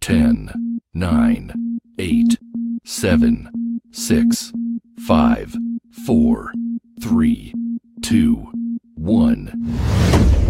10, 9, 8, 7, 6, 5, 4, 3, 2, 1.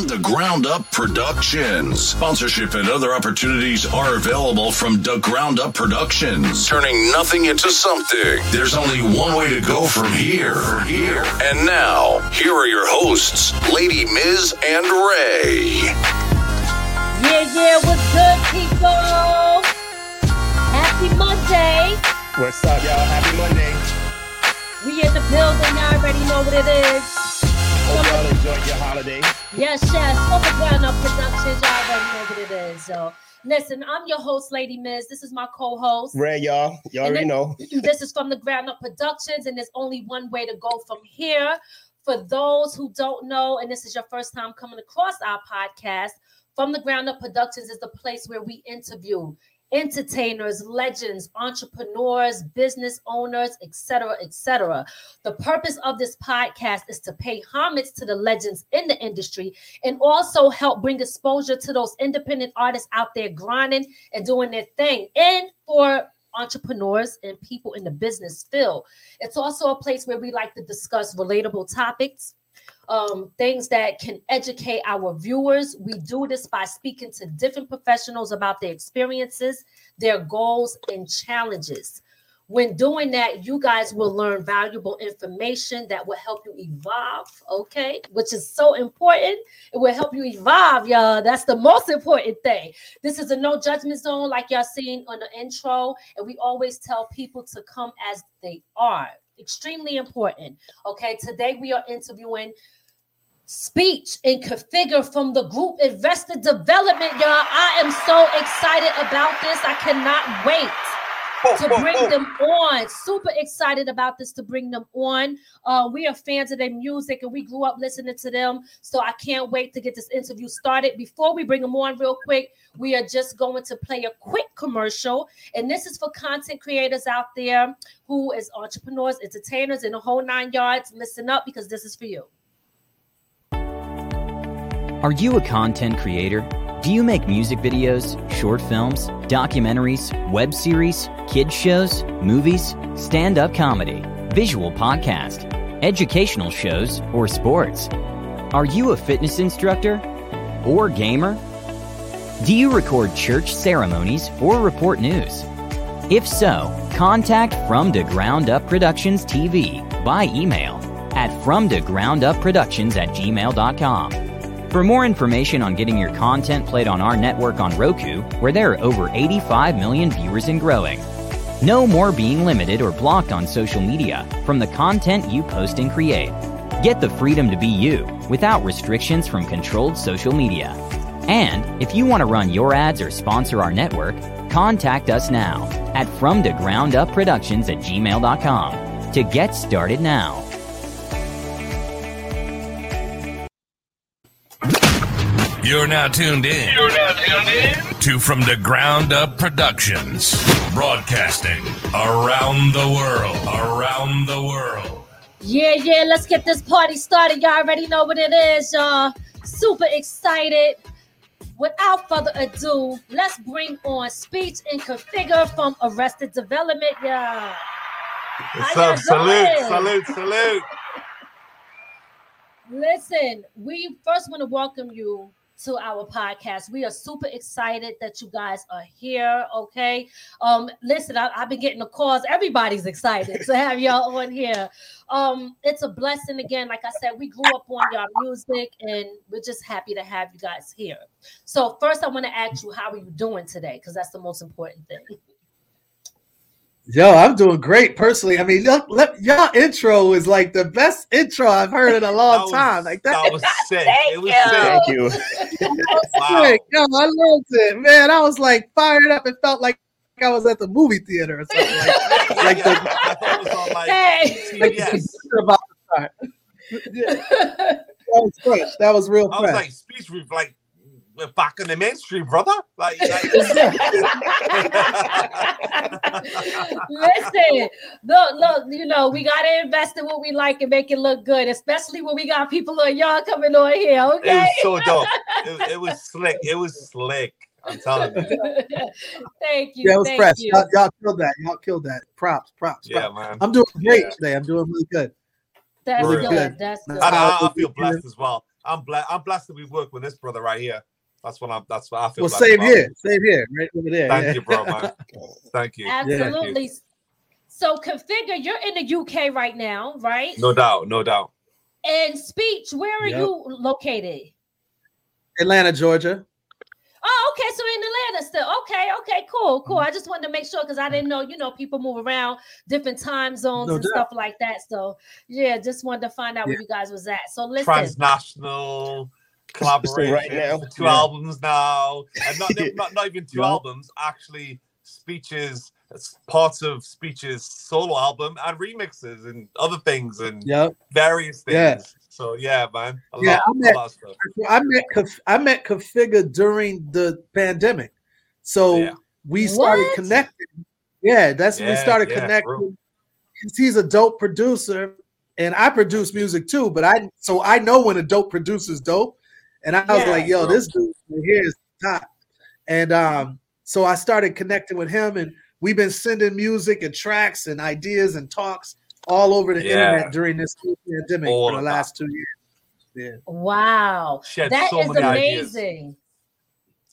the Ground Up Productions. Sponsorship and other opportunities are available from the Ground Up Productions, turning nothing into something. There's only one way to go from here. From here. And now, here are your hosts, Lady Miz and Ray. Yeah, yeah, what's good, people? Happy Monday. What's up, y'all? Happy Monday. We in the building. Y'all already know what it is. Hope y'all enjoyed your holiday. Yes, yes. From the ground up productions. Y'all already know what it is. So, listen, I'm your host, Lady Miz. This is my co-host. Ray, y'all. Y'all already know. this is from the ground up productions, and there's only one way to go from here. For those who don't know, and this is your first time coming across our podcast, from the ground up productions is the place where we interview entertainers, legends, entrepreneurs, business owners, etc., etc. The purpose of this podcast is to pay homage to the legends in the industry and also help bring exposure to those independent artists out there grinding and doing their thing. And for entrepreneurs and people in the business field. It's also a place where we like to discuss relatable topics, um, things that can educate our viewers. We do this by speaking to different professionals about their experiences, their goals, and challenges. When doing that, you guys will learn valuable information that will help you evolve, okay? Which is so important. It will help you evolve, y'all. That's the most important thing. This is a no judgment zone, like y'all seen on the intro, and we always tell people to come as they are. Extremely important. Okay, today we are interviewing speech and configure from the group Arrested Development y'all. I am so excited about this. I cannot wait to bring them on. Super excited about this to bring them on. Uh, we are fans of their music and we grew up listening to them so i can't wait to get this interview started. Before we bring them on real quick we are just going to play a quick commercial and this is for content creators out there who is entrepreneurs entertainers and the whole nine yards. Listen up because this is for you Are you a content creator? Do you make music videos, short films, documentaries, web series, kids shows, movies, stand-up comedy, visual podcast, educational shows, or sports? Are you a fitness instructor or gamer? Do you record church ceremonies or report news? If so, contact From to Ground Up Productions TV by email at from to ground up productions at gmail.com. For more information on getting your content played on our network on Roku, where there are over 85 million viewers and growing. No more being limited or blocked on social media from the content you post and create. Get the freedom to be you without restrictions from controlled social media. And if you want to run your ads or sponsor our network, contact us now at from to ground up productions at gmail.com to get started now. You're now tuned in. You're now tuned in to From the Ground Up Productions, broadcasting around the world. Around the world. Yeah, yeah, let's get this party started. Y'all already know what it is, y'all. Super excited. Without further ado, let's bring on speech and configure from Arrested Development, y'all. What's How up? you Salute, salute, salute. Listen, we first want to welcome you to our podcast. We are super excited that you guys are here. Okay. Um, listen, I, have been getting the calls. Everybody's excited to have y'all on here. Um, it's a blessing again. Like I said, we grew up on y'all music and we're just happy to have you guys here. So, first, I want to ask you, how are you doing today? Because that's the most important thing. Yo, I'm doing great personally. I mean, look, look, y'all intro is like the best intro I've heard in a long That was- time. Like that, That was sick. Thank it was you. sick. Thank you. Wow. sick. Yo, I loved it, man. I was like fired up. It felt like I was at the movie theater or something. Like, like Yeah, the- I thought it was on like Hey. like the TBS. picture about to start. Yeah, that was fresh. That was real I was like, speech like we're back in the mainstream, brother. Like, like Listen, look, look, you know, we gotta invest in what we like and make it look good, especially when we got people like y'all coming on here, it okay? was so dope. It, was- it was slick. It was slick. I'm telling you. thank you. yeah, it was thank fresh. you. Y'all, y'all killed that. Y'all killed that. Props, props. Yeah, man. I'm doing great Yeah. today. I'm doing really good. That's Really good. good. That's good. And I, I Uh, feel blessed as well. I'm blessed. I'm blessed that we work with this brother right here. That's what I'm. That's what I feel. Well, blessed same about. here. Same here. Right over there. Thank yeah. you, bro, man. Thank you. Absolutely. So configure, you're in the UK right now, right? No doubt. No doubt. And speech, where are Yep. you located? Atlanta, Georgia. Oh, okay. So in Atlanta still. Okay, okay, cool, cool. Mm-hmm. I just wanted to make sure because I didn't know, you know, people move around different time zones No and doubt. stuff like that. So yeah, just wanted to find out where you guys was at. So listen, Transnational collaboration. right now. Two Yeah. albums now, and not, not not even two Yeah. albums. Actually, speeches, parts of speeches, solo album, and remixes and other things and Yep. various things. Yeah. So yeah, man. A Yeah, lot, I met- a lot of stuff. I met Conf- I met Configure during the pandemic, so Yeah. we started What? connecting. Yeah, that's when we started yeah, connecting. He's a dope producer, and I produce music too. But I so I know when a dope producer's dope, and I was Yeah, like, "Yo, bro. this dude here is top." And um, so I started connecting with him, and we've been sending music and tracks and ideas and talks all over the Yeah. internet during this pandemic All for the of last two years. Yeah. wow, She had that so is many ideas. amazing.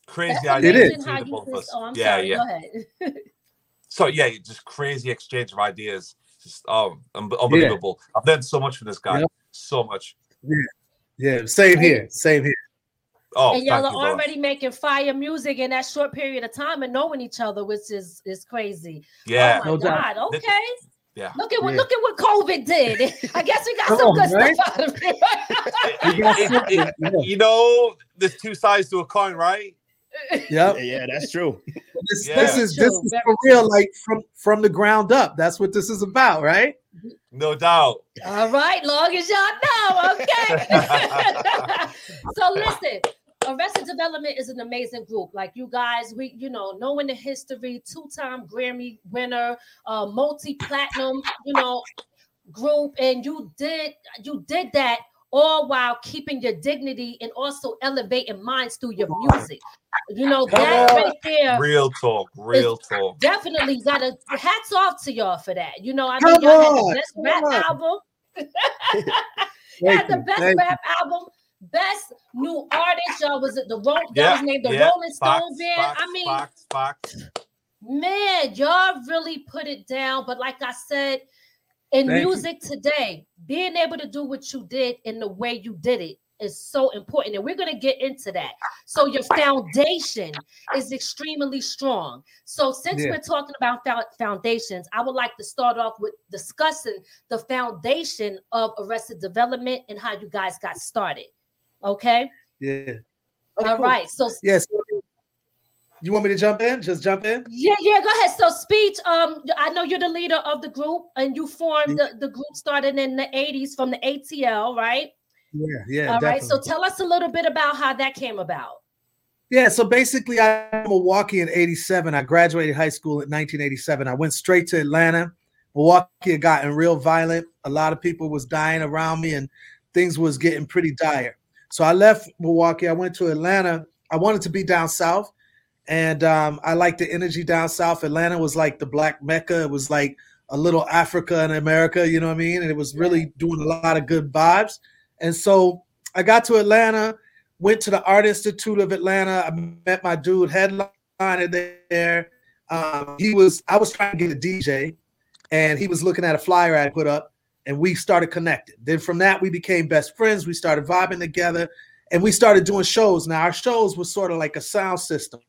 Crazy That's ideas. It is. between the both of just, us. oh, I'm yeah, sorry, yeah. go ahead. So yeah, just crazy exchange of ideas. Just oh, un- unbelievable. I've learned so much from this guy. Yep. So much. Yeah, same here, same here. Oh, and y'all are you, bro. already making fire music in that short period of time and knowing each other, which is is crazy. Yeah. Oh my No doubt. god. This- Okay. yeah. Look at what Yeah. look at what COVID did. I guess we got Come some on, good right? stuff out of it. It- it- it- you know, there's two sides to a coin, right? Yep. Yeah, yeah, that's true. This, Yeah. this is this is very for real, like from from the ground up. That's what this is about, right? Mm-hmm. No doubt. All right, long as y'all know, okay. so listen, Arrested Development is an amazing group. Like you guys, we you know knowing the history, two-time Grammy winner, uh, multi-platinum, you know, group, and you did you did that all while keeping your dignity and also elevating minds through your music. You know Come that on. right there Real talk. Real talk. definitely got a hats off to y'all for that. You know, I Come mean, y'all had the best come rap on. album. y'all had the best thank you. rap album, best new artist. Y'all was it the Ro- y'all Yeah, was named the yeah. Rolling Stone Facts, Band. facts, I mean, facts, facts. man, y'all really put it down. But like I said, in Thank you. music today, being able to do what you did in the way you did it is so important. And we're going to get into that. So your foundation is extremely strong. So since Yeah. we're talking about foundations, I would like to start off with discussing the foundation of Arrested Development and how you guys got started. Okay. Yeah. All right. So Yes. You want me to jump in? Just jump in? Yeah, yeah, go ahead. So speech, um, I know you're the leader of the group and you formed the, the group started in the 80s from the ATL, right? Yeah, yeah. All right. So tell us a little bit about how that came about. Yeah, so basically, I'm Milwaukee in '87. I graduated high school in 1987. I went straight to Atlanta. Milwaukee had gotten real violent. A lot of people was dying around me, and things was getting pretty dire. So I left Milwaukee. I went to Atlanta. I wanted to be down south, and um, I liked the energy down south. Atlanta was like the black mecca. It was like a little Africa in America. You know what I mean? And it was really doing a lot of good vibes. And so I got to Atlanta went to the Art Institute of Atlanta. I met my dude headliner there. Um, he was I was trying to get a DJ, and he was looking at a flyer I put up, and we started connecting. Then from that we became best friends. We started vibing together, and we started doing shows. Now our shows was sort of like a sound system,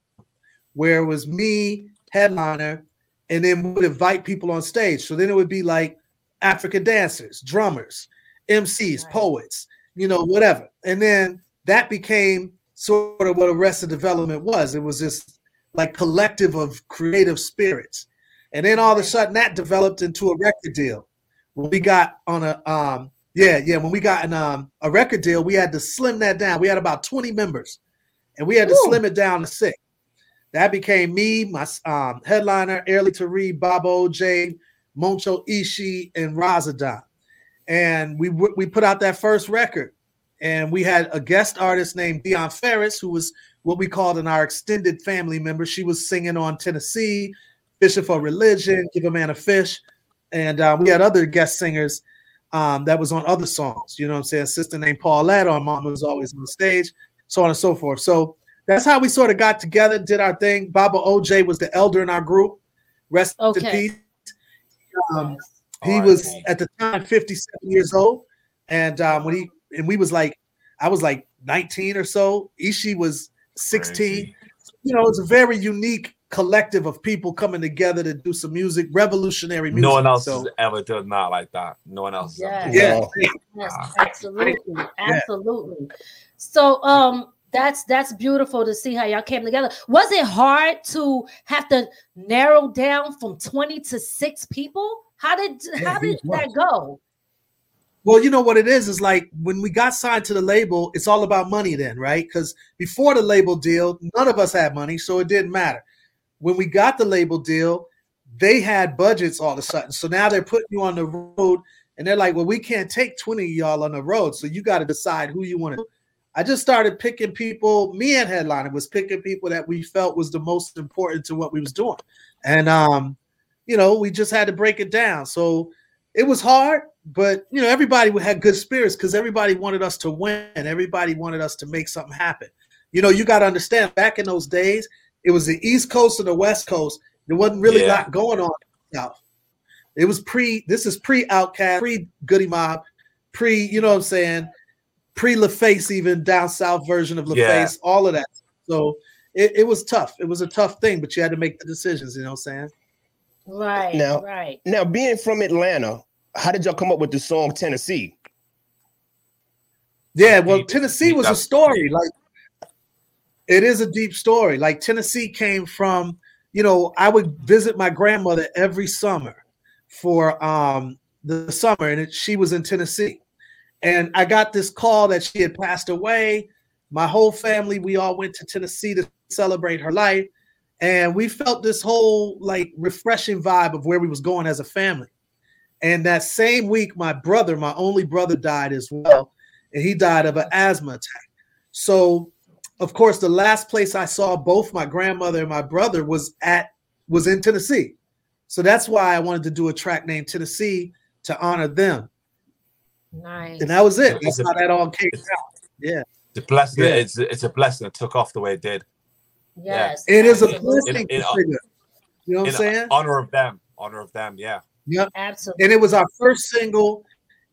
where it was me headliner, and then would invite people on stage. So then it would be like African dancers, drummers, MCs, Right. poets, you know, whatever. And then that became sort of what Arrested Development was. It was this like collective of creative spirits. And then all of a sudden that developed into a record deal. When we got on a um yeah, yeah, when we got an, um, a record deal, we had to slim that down. We had about 20 members and we had to Ooh. slim it down to six. That became me, my um, headliner, Aerle Taree, Baba Oje, Montsho Eshe, and Rasa Don. And we we put out that first record, and we had a guest artist named Dionne Farris, who was what we called in our extended family member. She was singing on Tennessee, Fishing for Religion, Give a Man a Fish, and uh, we had other guest singers um, that was on other songs. You know what I'm saying? A sister named Paulette, our mom was always on the stage, so on and so forth. So that's how we sort of got together, did our thing. Baba Oje was the elder in our group. Rest in peace. Um, he Alright. was at the time 57 years old, and um, when he and we was like, I was like 19 or so. Eshe was 16. Crazy. You know, it's a very unique collective of people coming together to do some music, revolutionary music. No one else So, has ever done that like that. No one else. has ever Yeah. yeah, Yes, absolutely, absolutely. So, um, that's that's beautiful to see how y'all came together. Was it hard to have to narrow down from twenty to six people? How did Yeah, how did that go? Well, you know what it is is like when we got signed to the label, it's all about money then, right? Because before the label deal, none of us had money, so it didn't matter. When we got the label deal, they had budgets all of a sudden. So now they're putting you on the road and they're like, well, we can't take 20 of y'all on the road. So you got to decide who you want to. I just started picking people, me and Headliner was picking people that we felt was the most important to what we was doing. And um, you know, we just had to break it down. So it was hard, but you know, everybody had good spirits because everybody wanted us to win. And everybody wanted us to make something happen. You know, you got to understand back in those days, it was the East Coast and the West Coast. There wasn't really a Yeah. lot going on South. It was pre, this is pre OutKast, pre Goodie Mob, pre, you know what I'm saying, pre LaFace, even down south version of LaFace, Yeah. all of that. So it, it was tough. It was a tough thing, but you had to make the decisions, you know what I'm saying? Right, Now- right. Now, being from Atlanta, how did y'all come up with the song Tennessee? Yeah, well, Deep- Tennessee deep was a story. Like it is a deep story. Like Tennessee came from, you know, I would visit my grandmother every summer for um the summer, and it, she was in Tennessee. And I got this call that she had passed away. My whole family, we all went to Tennessee to celebrate her life. And we felt this whole like refreshing vibe of where we was going as a family. And that same week, my brother, my only brother, died as well and he died of an asthma attack. So, of course, the last place I saw both my grandmother and my brother was at was in Tennessee. So that's why I wanted to do a track named Tennessee to honor them, Nice. and that was it. That's how that all came out. Yeah, It's a blessing. Yeah. It's it's a blessing. It took off the way it did. yes. it is a blessing. In- in- figure. You know what I'm saying? honor of them. Honor of them. Yeah. Yep. Absolutely. and it was our first single.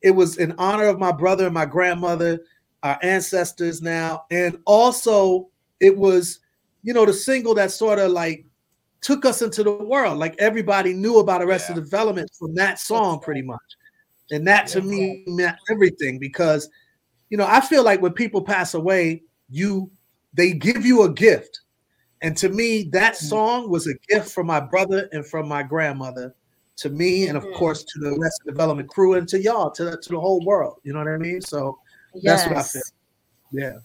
It was in honor of my brother and my grandmother, our ancestors now, and also it was, you know, the single that sort of like took us into the world. Like everybody knew about Arrested Yeah. Development from that song, pretty much, and that to me meant everything because, you know, I feel like when people pass away, you they give you a gift, and to me, that song was a gift from my brother and from my grandmother to me, and of Mhm. course to the rest of the development crew and to y'all, to the, to the whole world. You know what I mean? So that's what I feel. yeah,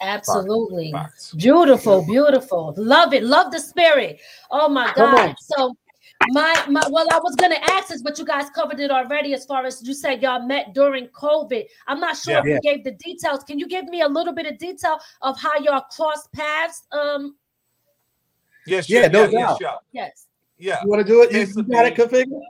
Absolutely. Facts. Beautiful, beautiful. Love it. Love the spirit. Oh my Come God. on. So my my well, I was gonna ask this, but you guys covered it already as far as you said y'all met during COVID. I'm not sure Yeah. if you gave the details. Can you give me a little bit of detail of how y'all crossed paths? Um, Yeah. Yeah, no yeah, doubt. sure. yes. Yeah. you want to do it? You, Yes, you got it, configure.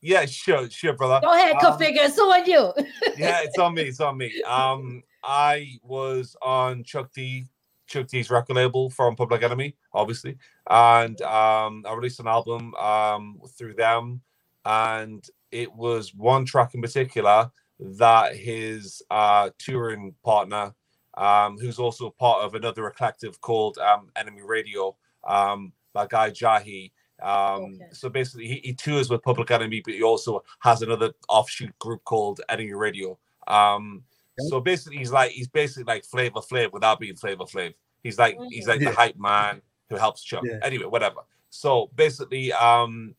Yeah. Sure. Sure, brother. Go ahead, Um, configure. It's on you. yeah, it's on me. It's on me. Um, I was on Chuck D, Chuck D's record label from Public Enemy, obviously, and um, I released an album um through them, and it was one track in particular that his uh touring partner, um, who's also part of another collective called um Enemy Radio, um, that guy Jahi, Um, Okay. so basically, he, he tours with Public Enemy, but he also has another offshoot group called Enemy Radio. Um, so basically, he's like he's basically like Flavor Flav without being Flavor Flav. He's like he's like Yeah. the hype man who helps Chuck. Yeah. Anyway, whatever. So basically, um,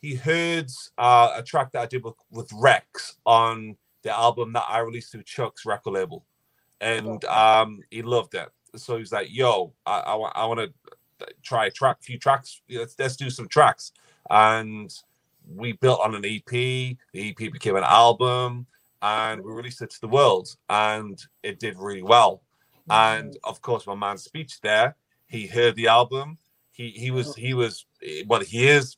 he heard uh, a track that I did with, with Rex on the album that I released through Chuck's record label, and um, he loved it. So he's like, "Yo, I, I want I want to try a track, few tracks. Let's let's do some tracks." And we built on an EP. The EP became an album, and we released it to the world, and it did really well. And of course, my man Speech there, he heard the album. He he was oh. he was eh, well, he is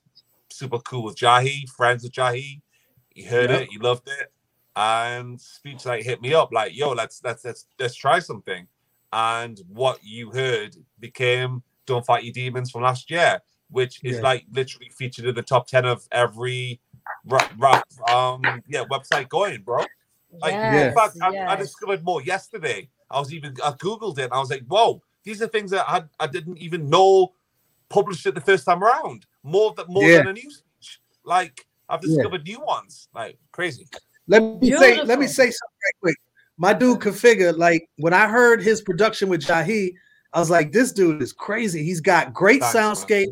super cool with Jahi, friends with Jahi. He heard Yep. it, he loved it, and Speech like hit me up like, "Yo, let's let's let's let's try something." And what you heard became "Don't Fight Your Demons" from last year, which is Yeah. like literally featured in the top ten of every rap, rap um yeah website going, bro. Like Yeah. in fact, I, I discovered more yesterday. I was even I googled it. And I was like, whoa, these are things that I, I didn't even know published it the first time around. More than more Yeah. than a news. Like I've Yeah. discovered new ones. Like crazy. Let me say, let me say something right quick. My dude Configure, like when I heard his production with Jahi, I was like, this dude is crazy. He's got great Thanks, man.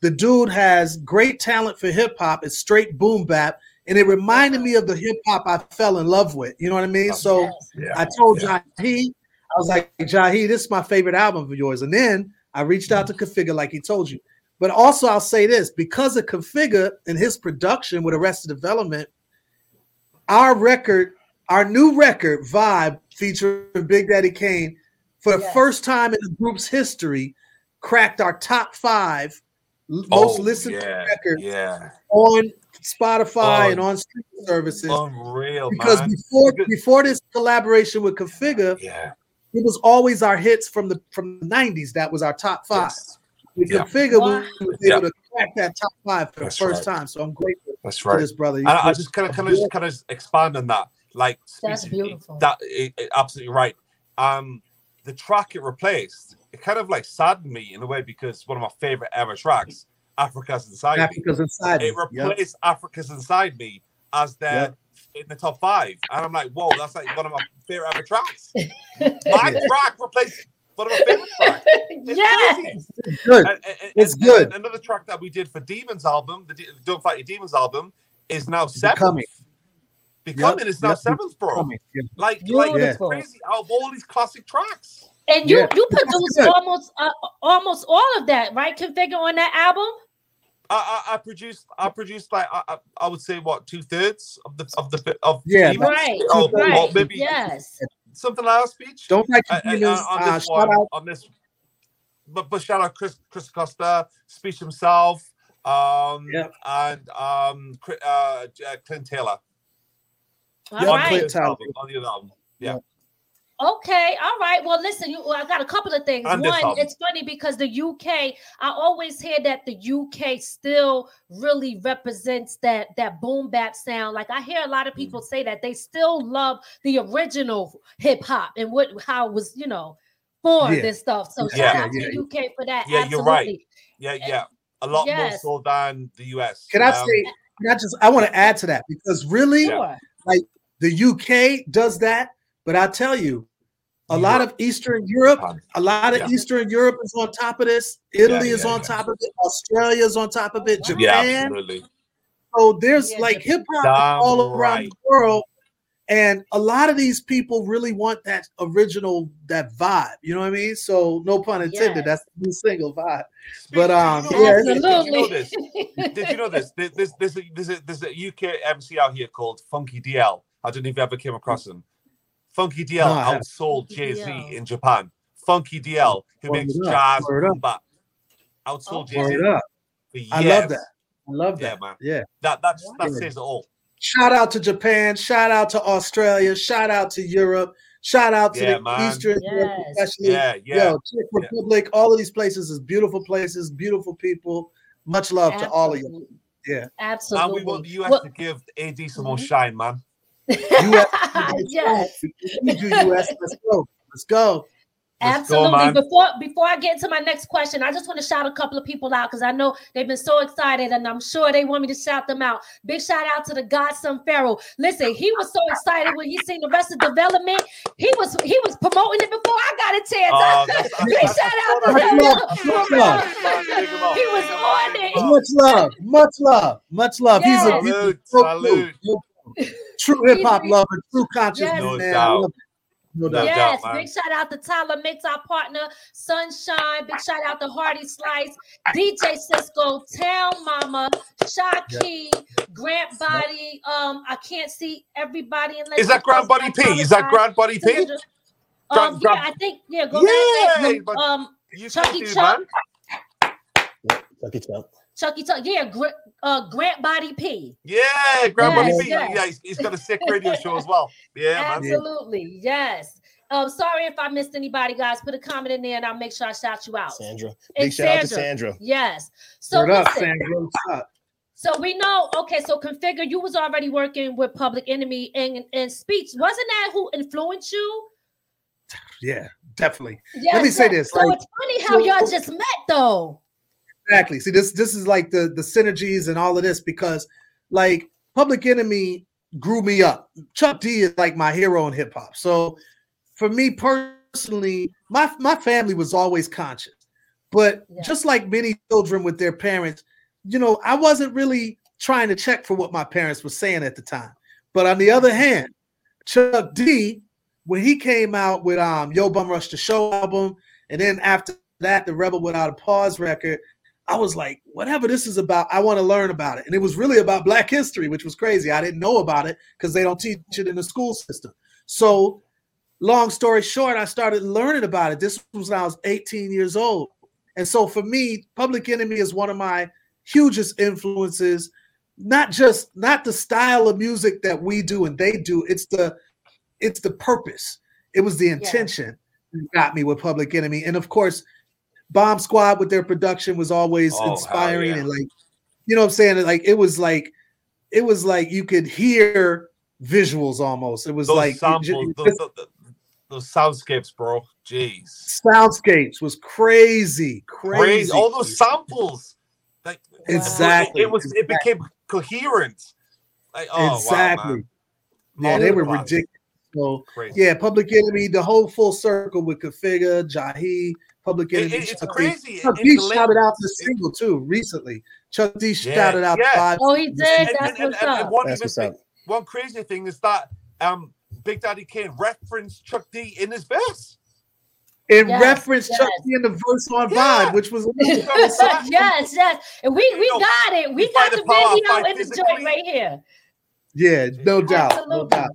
The dude has great talent for hip hop. It's straight boom bap. And it reminded me of the hip hop I fell in love with. You know what I mean? So oh, Yeah. I told Jahi, I was like, Jahi, this is my favorite album of yours. And then I reached out to Configure, like he told you. But also, I'll say this because of Configure and his production with Arrested Development, our record, our new record, Vibe, featuring Big Daddy Kane, for the Yes. first time in the group's history, cracked our top five most Oh, listened to yeah, records Yeah. on Spotify Oh, and on streaming services. Unreal, because man. before before this collaboration with Configure, yeah. it was always our hits from the from the 90s. That was our top five. Yes. With Yeah. Configure, Wow. we was Yeah. able to crack that top five for That's the first right. time. So I'm grateful That's for right. this brother. And I, I just kind of kind of just kind of expand on that. Like That's beautiful. That it, it- absolutely right. Um, the track it replaced, it kind of like saddened me in a way because one of my favorite ever tracks, Africa's Inside Me. Africa's inside. It me. Yep. replaced Africa's Inside Me as their in the top five, and I'm like, whoa, that's like one of my favorite ever tracks. My Yeah. track replaced one of my favorite tracks. It's yes. crazy. Good. And- and- and- It's and- good. and another track that we did for Demons album, the De- Don't Fight Your Demons album, is now seventh. Becoming. Becoming Yep, is now yep, seventh, bro. Coming. Yeah. Like, like it's crazy out of all these classic tracks. And you Yeah. you produced almost uh, almost all of that, right? Configure on that album. I, I, I produced, I produced like I, I, I would say what two thirds of the of the of Yeah, Demons? Right, or, or right. maybe yes. something like that speech. Don't like Uh, your on Uh, this shout one, out. on this, but but shout out Chris Chris Costa, speech himself, um, Yep. and um, Cri- uh, uh, Clint Taylor. All Yeah, on, right. the Clint Taylor. album, on the other album. Yeah. Okay, all right. Well, listen, you, well, I got a couple of things. And this One, it's funny because the UK, I always hear that the UK still really represents that that boom bap sound. Like I hear a lot of Mm-hmm. people say that they still love the original hip hop and what how it was, you know, formed Yeah. and stuff. So Yeah, shout out yeah, to the UK for that. Yeah, you're right. Absolutely. Yeah, yeah. A lot Yes. more so than the US. Can I Um, say? Can I just? I want to add to that because really, like the UK does that. But I tell you, a lot of Eastern Europe, a lot of Yeah. Eastern Europe is on top of this. Italy Yeah, is on yeah. top of it. Australia is on top of it. Yeah, Yeah, Japan. absolutely. So there's Yeah, like hip hop all around right. the world. And a lot of these people really want that original, that vibe. You know what I mean? So no pun intended. Yes. That's the new single vibe. Speak- But, um, you yeah, this? Did you know this? Did you know this? There- There's there's a, there's a, there's a UK MC out here called Funky DL. I don't know if you ever came across him. Funky DL No, outsold Jay Z in Japan. Funky DL, who Word makes jazz word up. boom bap, outsold Jay Z Word up. I love that. I love Yeah, that. man. Yeah. That that's, that Yeah. says it all. Shout out to Japan. Shout out to Australia. Shout out to Europe. Shout out to Yeah, the man. Eastern Europe, especially. Yeah, yeah. Yo, Czech Republic. All of these places is beautiful places, beautiful people. Much love to all of you. Yeah. Absolutely. And we want the US Well- to give AD some more Mhm. shine, man. US, yes. We need you, US. Let's go. Let's go. Let's go, Absolutely. man. before before I get to my next question, I just want to shout a couple of people out because I know they've been so excited, and I'm sure they want me to shout them out. Big shout out to the Godson Pharaoh. Listen, he was so excited when he seen the rest of development. He was he was promoting it before I got a chance. Oh, that's- Big that's- shout out to Much him. love, much love. He was on it. Much love, much love, much love. He's a, he's a Salute, true, salute. True, true hip hop lover, true conscious Yes. No man. doubt. I love it. No No doubt. doubt. Yes, man. big shout out to Tyler Mix, our partner, Sunshine. Big shout out to Hardy Slice, DJ Cisco, Town Mama, Shaki, Grant Body. Um, I can't see everybody unless Is that Grant Body P? Is that Grant Body P? Sandra. Grand- Um, yeah, Grand- I think yeah. Go Yay, back. Um, You Chucky can do, Chuck. man. Chuck. Chucky Chuck. Yeah, Gr- uh, Grant Body P. Yeah, Grand Body Yes, P. yes. Yeah, he's, he's got a sick radio show as well. Yeah, man. Absolutely, yes. Um, sorry if I missed anybody, guys. Put a comment in there, and I'll make sure I shout you out. Sandra. And Big shout out to Sandra. Sandra. Yes. So Word up, listen, Sandra. What's up? So we know, okay, so configure, you was already working with Public Enemy and, and speech. Wasn't that who influenced you? Yeah, definitely. Yes, me say this, So like- it's funny how y'all just met though. Exactly. See, this this is like the the synergies and all of this because like Public Enemy grew me up. Chuck D is like my hero in hip hop. So for me personally, my my family was always conscious. But Yeah. just like many children with their parents, you know, I wasn't really trying to check for what my parents were saying at the time. But on the other hand, Chuck D, when he came out with um Yo Bum Rush the Show album, and then after that, the Rebel Without a Pause record, I was like, whatever this is about, I want to learn about it. And it was really about Black history, which was crazy. I didn't know about it because they don't teach it in the school system. So, long story short, I started learning about it. This was when I was 18 years old. And so, for me, Public Enemy is one of my hugest influences. Not just not the style of music that we do and they do. It's the it's the purpose. It was the intention that got me with Public Enemy, and of course, Bomb Squad with their production was always Oh, inspiring yeah. and like, you know what I'm saying? Like it was like, it was like you could hear visuals almost. It was Those like samples, ju- those, those, those soundscapes, bro. Jeez. soundscapes was crazy, crazy. Crazy. All those samples. Like Exactly, It was it became coherent. Like, oh exactly. wow, yeah, they were ridiculous. So Crazy. yeah, Public Enemy, the whole full circle with Configure, Jahi, Public It- Enemy. it- it's Chuck D. crazy. Chuck It- D it's shouted out the single too recently. Chuck D Yeah, shouted out yeah. five. Oh, he did. That's and- and- what's and up. one, That's what's even- up. one crazy thing is that um Big Daddy Kane referenced Chuck D in his verse. in Yes, reference yes. Chuck D in the verse on Yeah. Vibe, which was yes, yes. And we we You know, got it. We got the the video find in the joint right here. yeah, no doubt, no Absolutely. doubt.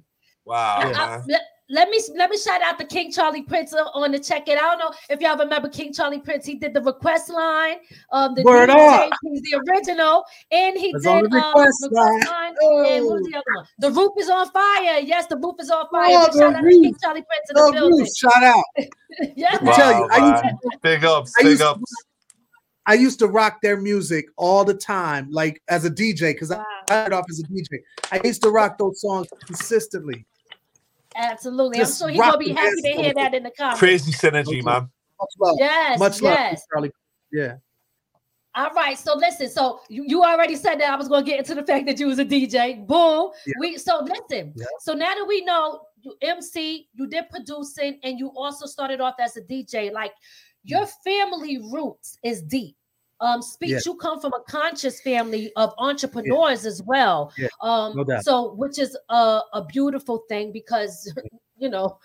Wow, I- I- man. Let, let me let me shout out to King Charlie Prince on the check it. I don't know if y'all remember King Charlie Prince. He did the request line, um, the Word DJ, up. he's the original, and he It's did um, the request request line. line. And what was Oh. the other one? The roof is on fire. Yes, the roof is on fire. Oh, Big the shout out to roof. King Charlie Prince in the No, building. Bruce, shout out. yeah. Let me tell you, Wow, I used man. big ups, I big used to- ups. I used to rock their music all the time, like as a DJ, because Wow. I started off as a DJ. I used to rock those songs consistently. Absolutely. Just I'm sure he's gonna be happy to hear that in the comments. Crazy synergy, man. Much love. Yes, Much love. yes. Yeah. All right, so listen, so you, you already said that I was going to get into the fact that you was a DJ. Boom. Yeah. We so listen. Yeah. So now that we know you MC, you did producing, and you also started off as a DJ. Like your family roots is deep. Um, speech, Yeah. you come from a conscious family of entrepreneurs as well. Yeah, Um, no so which is a, a beautiful thing because you know,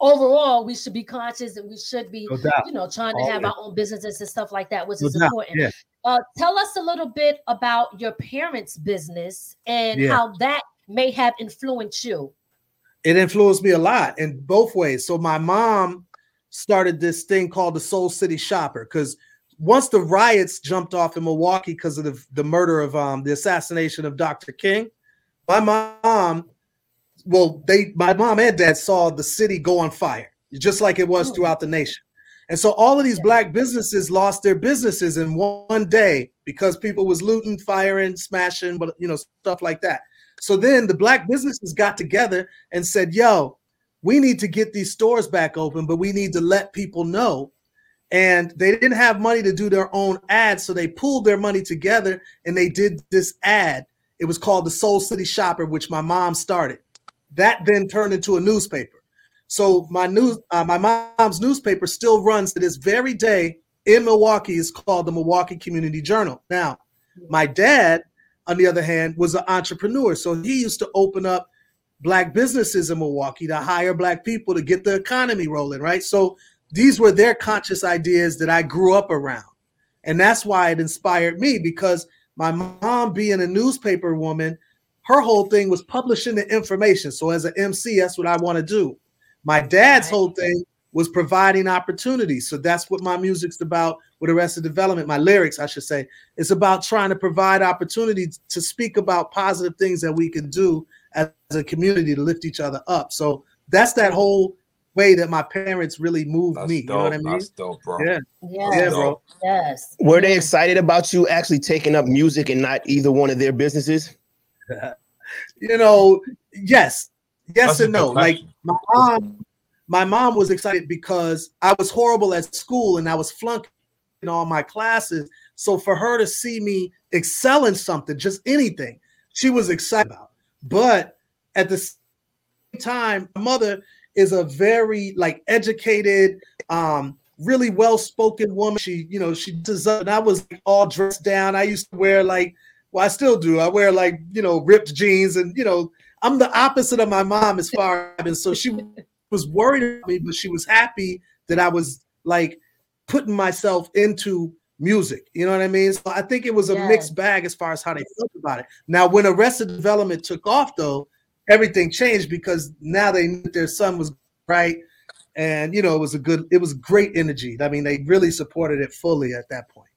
overall we should be conscious and we should be No you know, trying to have our own businesses and stuff like that, which No is doubt. important. Uh, tell us a little bit about your parents' business and how that may have influenced you. it influenced me a lot in both ways. So my mom started this thing called the Soul City Shopper because once the riots jumped off in Milwaukee because of the, the murder of um the assassination of Dr. King, my mom, well, they my mom and dad saw the city go on fire, just like it was Mm. throughout the nation. And so all of these black businesses lost their businesses in one day because people was looting, firing, smashing, but you know, stuff like that. So then the black businesses got together and said, yo, we need to get these stores back open, but we need to let people know. And they didn't have money to do their own ads, so they pulled their money together and they did this ad. It was called the Soul City Shopper, which my mom started. That then turned into a newspaper. So my news, uh, my mom's newspaper still runs to this very day in Milwaukee. is called the Milwaukee Community Journal. Now, my dad, on the other hand, was an entrepreneur, so he used to open up black businesses in Milwaukee to hire black people to get the economy rolling, right? So these were their conscious ideas that I grew up around. And that's why it inspired me because my mom being a newspaper woman, her whole thing was publishing the information. So as an MC, that's what I want to do. My dad's whole thing was providing opportunities. So that's what my music's about with Arrested Development, my lyrics, I should say. It's about trying to provide opportunities to speak about positive things that we can do as a community to lift each other up. So that's that whole way that my parents really moved That's me. dope. You know what I mean? That's dope, bro. Yeah. Yes. Yeah, bro. Yes. Were they excited about you actually taking up music and not either one of their businesses? you know, yes, yes That's and no. good Like my mom, my mom was excited because I was horrible at school and I was flunking in all my classes. So for her to see me excel in something, just anything, she was excited about. But at the same time, my mother is a very like educated, um, really well-spoken woman. She, you know, she does and I was all dressed down. I used to wear like, well, I still do. I wear like, you know, ripped jeans and you know, I'm the opposite of my mom as far as and so she was worried about me, but she was happy that I was like putting myself into music. You know what I mean? So I think it was a Yes. mixed bag as far as how they felt about it. Now, when Arrested Development took off, though, everything changed because now they knew their son was right, and you know it was a good, it was great energy. I mean, they really supported it fully at that point.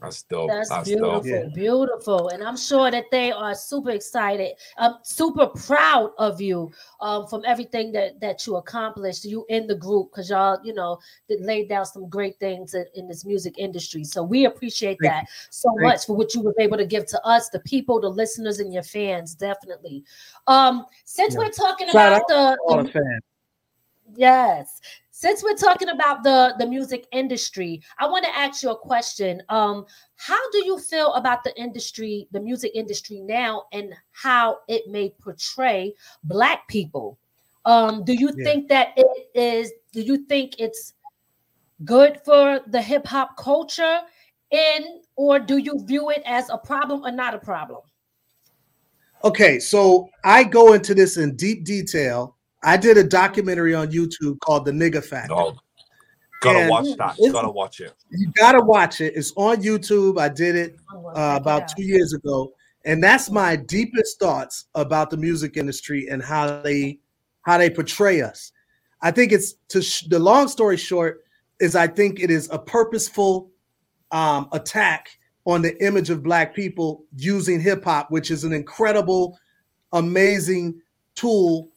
That's dope. That's, That's, beautiful, dope. Yeah. beautiful, and I'm sure that they are super excited, I'm super proud of you, um, from everything that that you accomplished. You in the group because y'all, you know, that laid down some great things in, in this music industry. So we appreciate Thank that so Thank much for what you were able to give to us, the people, the listeners, and your fans. Definitely. Um, since Yeah. we're talking Shout about the, the the fans. Yes. Since we're talking about the the music industry, I want to ask you a question. Um, how do you feel about the industry, the music industry now, and how it may portray Black people? Um, do you Yeah. think that it is? Do you think it's good for the hip hop culture, in or do you view it as a problem or not a problem? Okay, so I go into this in deep detail. I did a documentary on YouTube called The Nigga Factor. Oh, gotta And watch that. Gotta watch it. You gotta watch it. It's on YouTube. I did it uh, about out. two years ago, and that's my deepest thoughts about the music industry and how they how they portray us. I think it's to sh- the long story short is I think it is a purposeful um, attack on the image of black people using hip hop, which is an incredible, amazing tool,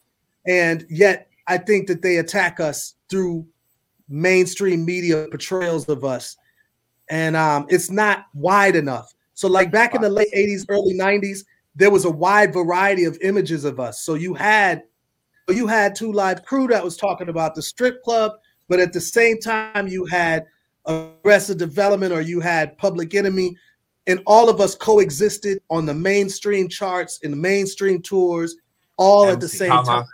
and yet I think that they attack us through mainstream media portrayals of us and um, it's not wide enough. So, like back in the late 80s, early 90s, there was a wide variety of images of us. So you had you had Two Live Crew that was talking about the strip club, but at the same time you had Arrested Development or you had Public Enemy, and all of us coexisted on the mainstream charts in the mainstream tours, all at the same Hammer, time.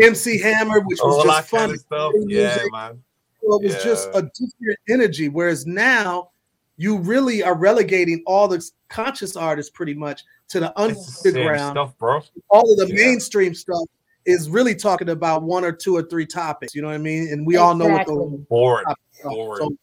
MC Hammer, which was All that just kind fun. of music. Yeah, man. Well, it was just a different energy. Whereas now, you really are relegating all the conscious artists pretty much to the It's the underground. stuff, bro. All of the Yeah. mainstream stuff is really talking about one or two or three topics. You know what I mean? And we all know what the Boring. so, Boring.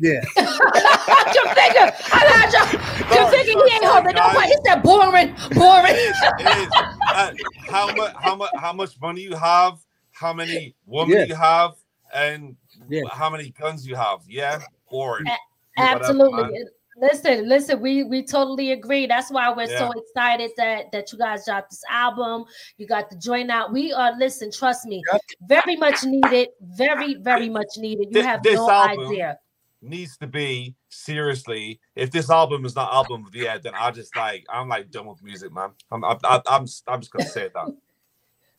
Yeah. Your finger, I lied, y'all. Your Sorry, finger, he ain't sorry, holding no guys. point. He said boring, boring. It is. It is. Uh, how much? How much? How much money you have? How many women Yeah. you have? And Yeah. how many guns you have? Yeah, boring. A- Absolutely. man. Listen, listen, we we totally agree. That's why we're so excited that that you guys dropped this album. You got the joint out. We are listen, trust me, Yep. very much needed, very, very much needed. You Thi- have this no album- idea. Needs to be seriously. If this album is not album of the year, then I just like I'm like done with music, man. I'm I'm I'm, I'm, just, I'm just gonna say that.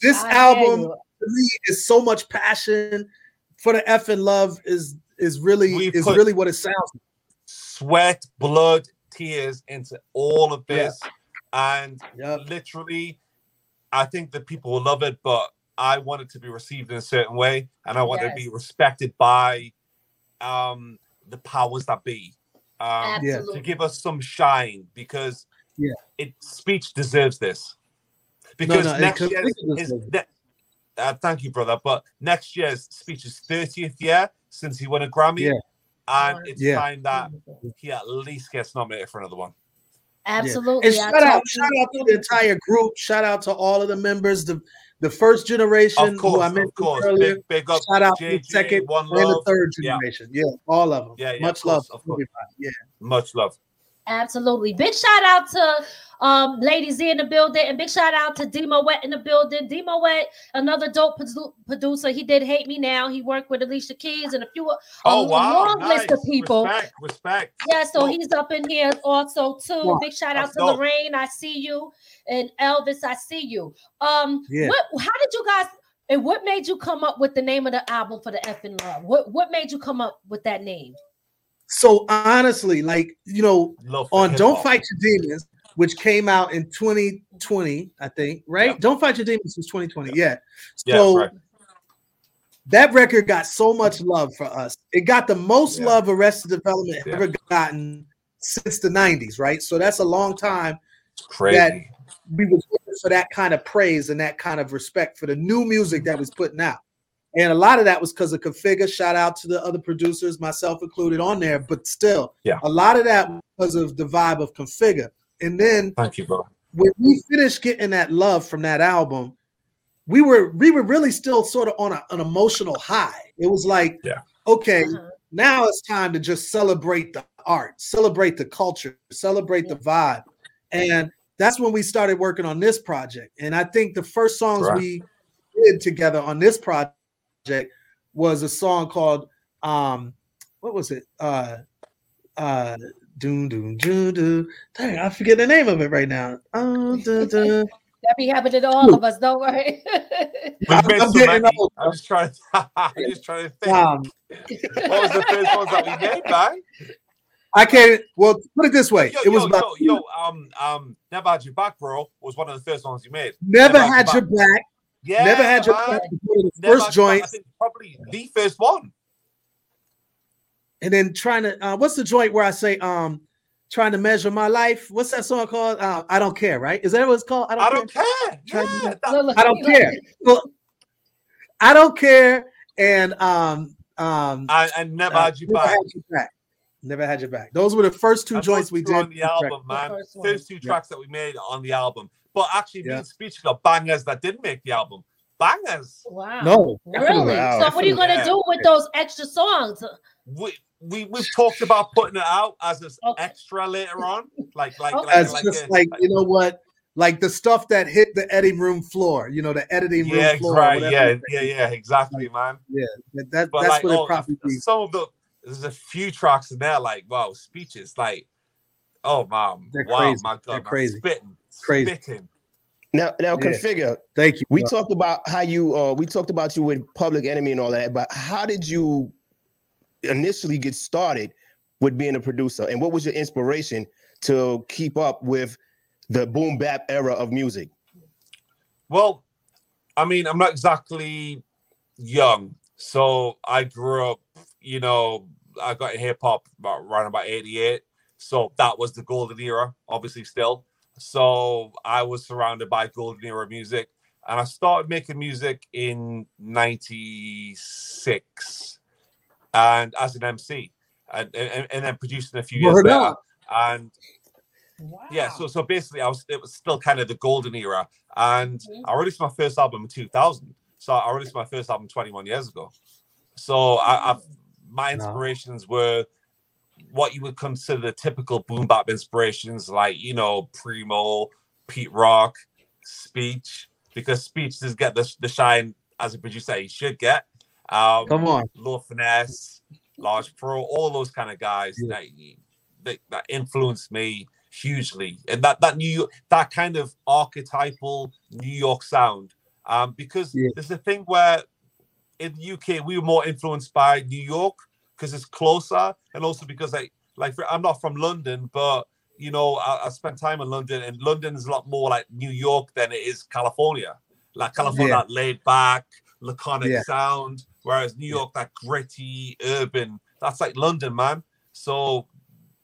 This I album to me is so much passion for the F and love is is really We is really what it sounds. like. Sweat, blood, tears into all of this, and Yep. literally, I think that people will love it, but I want it to be received in a certain way, and I want it to be respected by um, the powers that be. Um, Yeah. To give us some shine because Yeah. it speech deserves this because no, it next year is deserves ne- uh, thank you brother but next year's speech is 30th year since he won a grammy Yeah. and it's Yeah. time that he at least gets nominated for another one Absolutely. And shout out, shout out to the entire group. Shout out to all of the members, the the first generation of who course I of mentioned course earlier. big, big up Shout out to the second one and the third generation. Yeah, all of them. Yeah, yeah, Much of love. course, of course. Yeah. much love Absolutely. Big shout out to um Lady Z in the building and big shout out to Demo Wet in the building. Demo Wet, another dope produ- producer. He did Hate Me Now. He worked with Alicia Keys and a few a, oh wow long list of people. respect respect Yeah, so Dope. he's up in here also too. Wow, Big shout out that's to dope. Lorraine. I see you, and Elvis. I see you. Um, Yeah. what? How did you guys? And what made you come up with the name of the album for the effing love? What What made you come up with that name? So honestly, like you know, on Don't hip-hop. Fight Your Demons, which came out in 2020, I think, right? Yeah. Don't Fight Your Demons was 2020. Yeah. Yeah, So right. that record got so much love for us. It got the most Yeah. love Arrested Development Yeah. ever gotten since the 90s, right? So that's a long time It's crazy we was for that kind of praise and that kind of respect for the new music that was putting out. And a lot of that was because of Configa. Shout out to the other producers, myself included, on there. But still, Yeah. a lot of that was because of the vibe of Configa. And then thank you bro when we finished getting that love from that album, we were we were really still sort of on a, an emotional high. It was like, Yeah. okay, Uh-huh. now it's time to just celebrate the art, celebrate the culture, celebrate the vibe. And that's when we started working on this project. And I think the first songs Right. we did together on this project was a song called um what was it? Uh uh doom doom doom doom. Dang, I forget the name of it right now. Uh, dun, dun. That be happening to all of us. Don't worry. I'm- I'm getting old, I'm just trying to. I'm just trying to think. Um, what was the first ones that we made, man? I can't. Well, put it this way: Yo, it was about yo, yo, um, um, never had your back, bro. Was one of the first ones you made. never had your never had your man. back. Was one of the Never Had Your Back, I joints, think probably the first one. and then trying to. Uh, what's the joint where I say, um, trying to measure my life? What's that song called? Uh, I don't care. Right? Is that what it's called? I don't. I care. don't care. Try to- Yeah, that- Look, look, I don't like- care. Well, I don't care. And um, um, and, and never uh, had your never back. had your back. Never had your back. Those were the first two And joints we did on the album, The man. first. First two Yeah. tracks that we made on the album. But actually, me Yeah. and Speech got bangers that didn't make the album. Bangers. Wow. No, Really? Wow. So what are you gonna Yeah. do with those extra songs? We we we've talked about putting it out as an Okay. extra later on, like like Okay. like, That's like just a- like you know what, like the stuff that hit the editing room floor. You know, the editing room yeah, floor. right, whatever yeah, yeah, yeah, exactly, man. That, that- that's like, what oh, it probably be. some of the there's a few tracks in there, like wow, speeches, like oh man, wow, crazy. my god, They're man, crazy. spitting, Crazy. spitting. Now, now, Yeah. configa. Thank you. We bro. talked about how you. Uh, we talked about you with Public Enemy and all that. But how did you initially get started with being a producer, and what was your inspiration to keep up with the boom bap era of music? Well, I mean, I'm not exactly young, so I grew up. You know, I got hip hop about around about '88, so that was the golden era, obviously still. So I was surrounded by golden era music, and I started making music in '96, and as an MC, and and, and then producing a few years later, up. and yeah so so basically i was it was still kind of the golden era and Mhm. i released my first album in 2000 so i released my first album 21 years ago so i I've, my Wow. inspirations were what you would consider the typical boom bap inspirations like you know primo pete rock speech because speech does get the, the shine as a producer he should get um Come on. Lord Finesse, Large Pro, all those kind of guys Yeah. that, that that influenced me hugely, and that that New York, that kind of archetypal New York sound. Um, because Yeah. there's a thing where in the UK we were more influenced by New York because it's closer, and also because like like for, I'm not from London, but you know I, I spent time in London, and London is a lot more like New York than it is California. Like California, Yeah. that laid back, laconic Yeah. sound, whereas New York, that gritty, urban. That's like London, man. So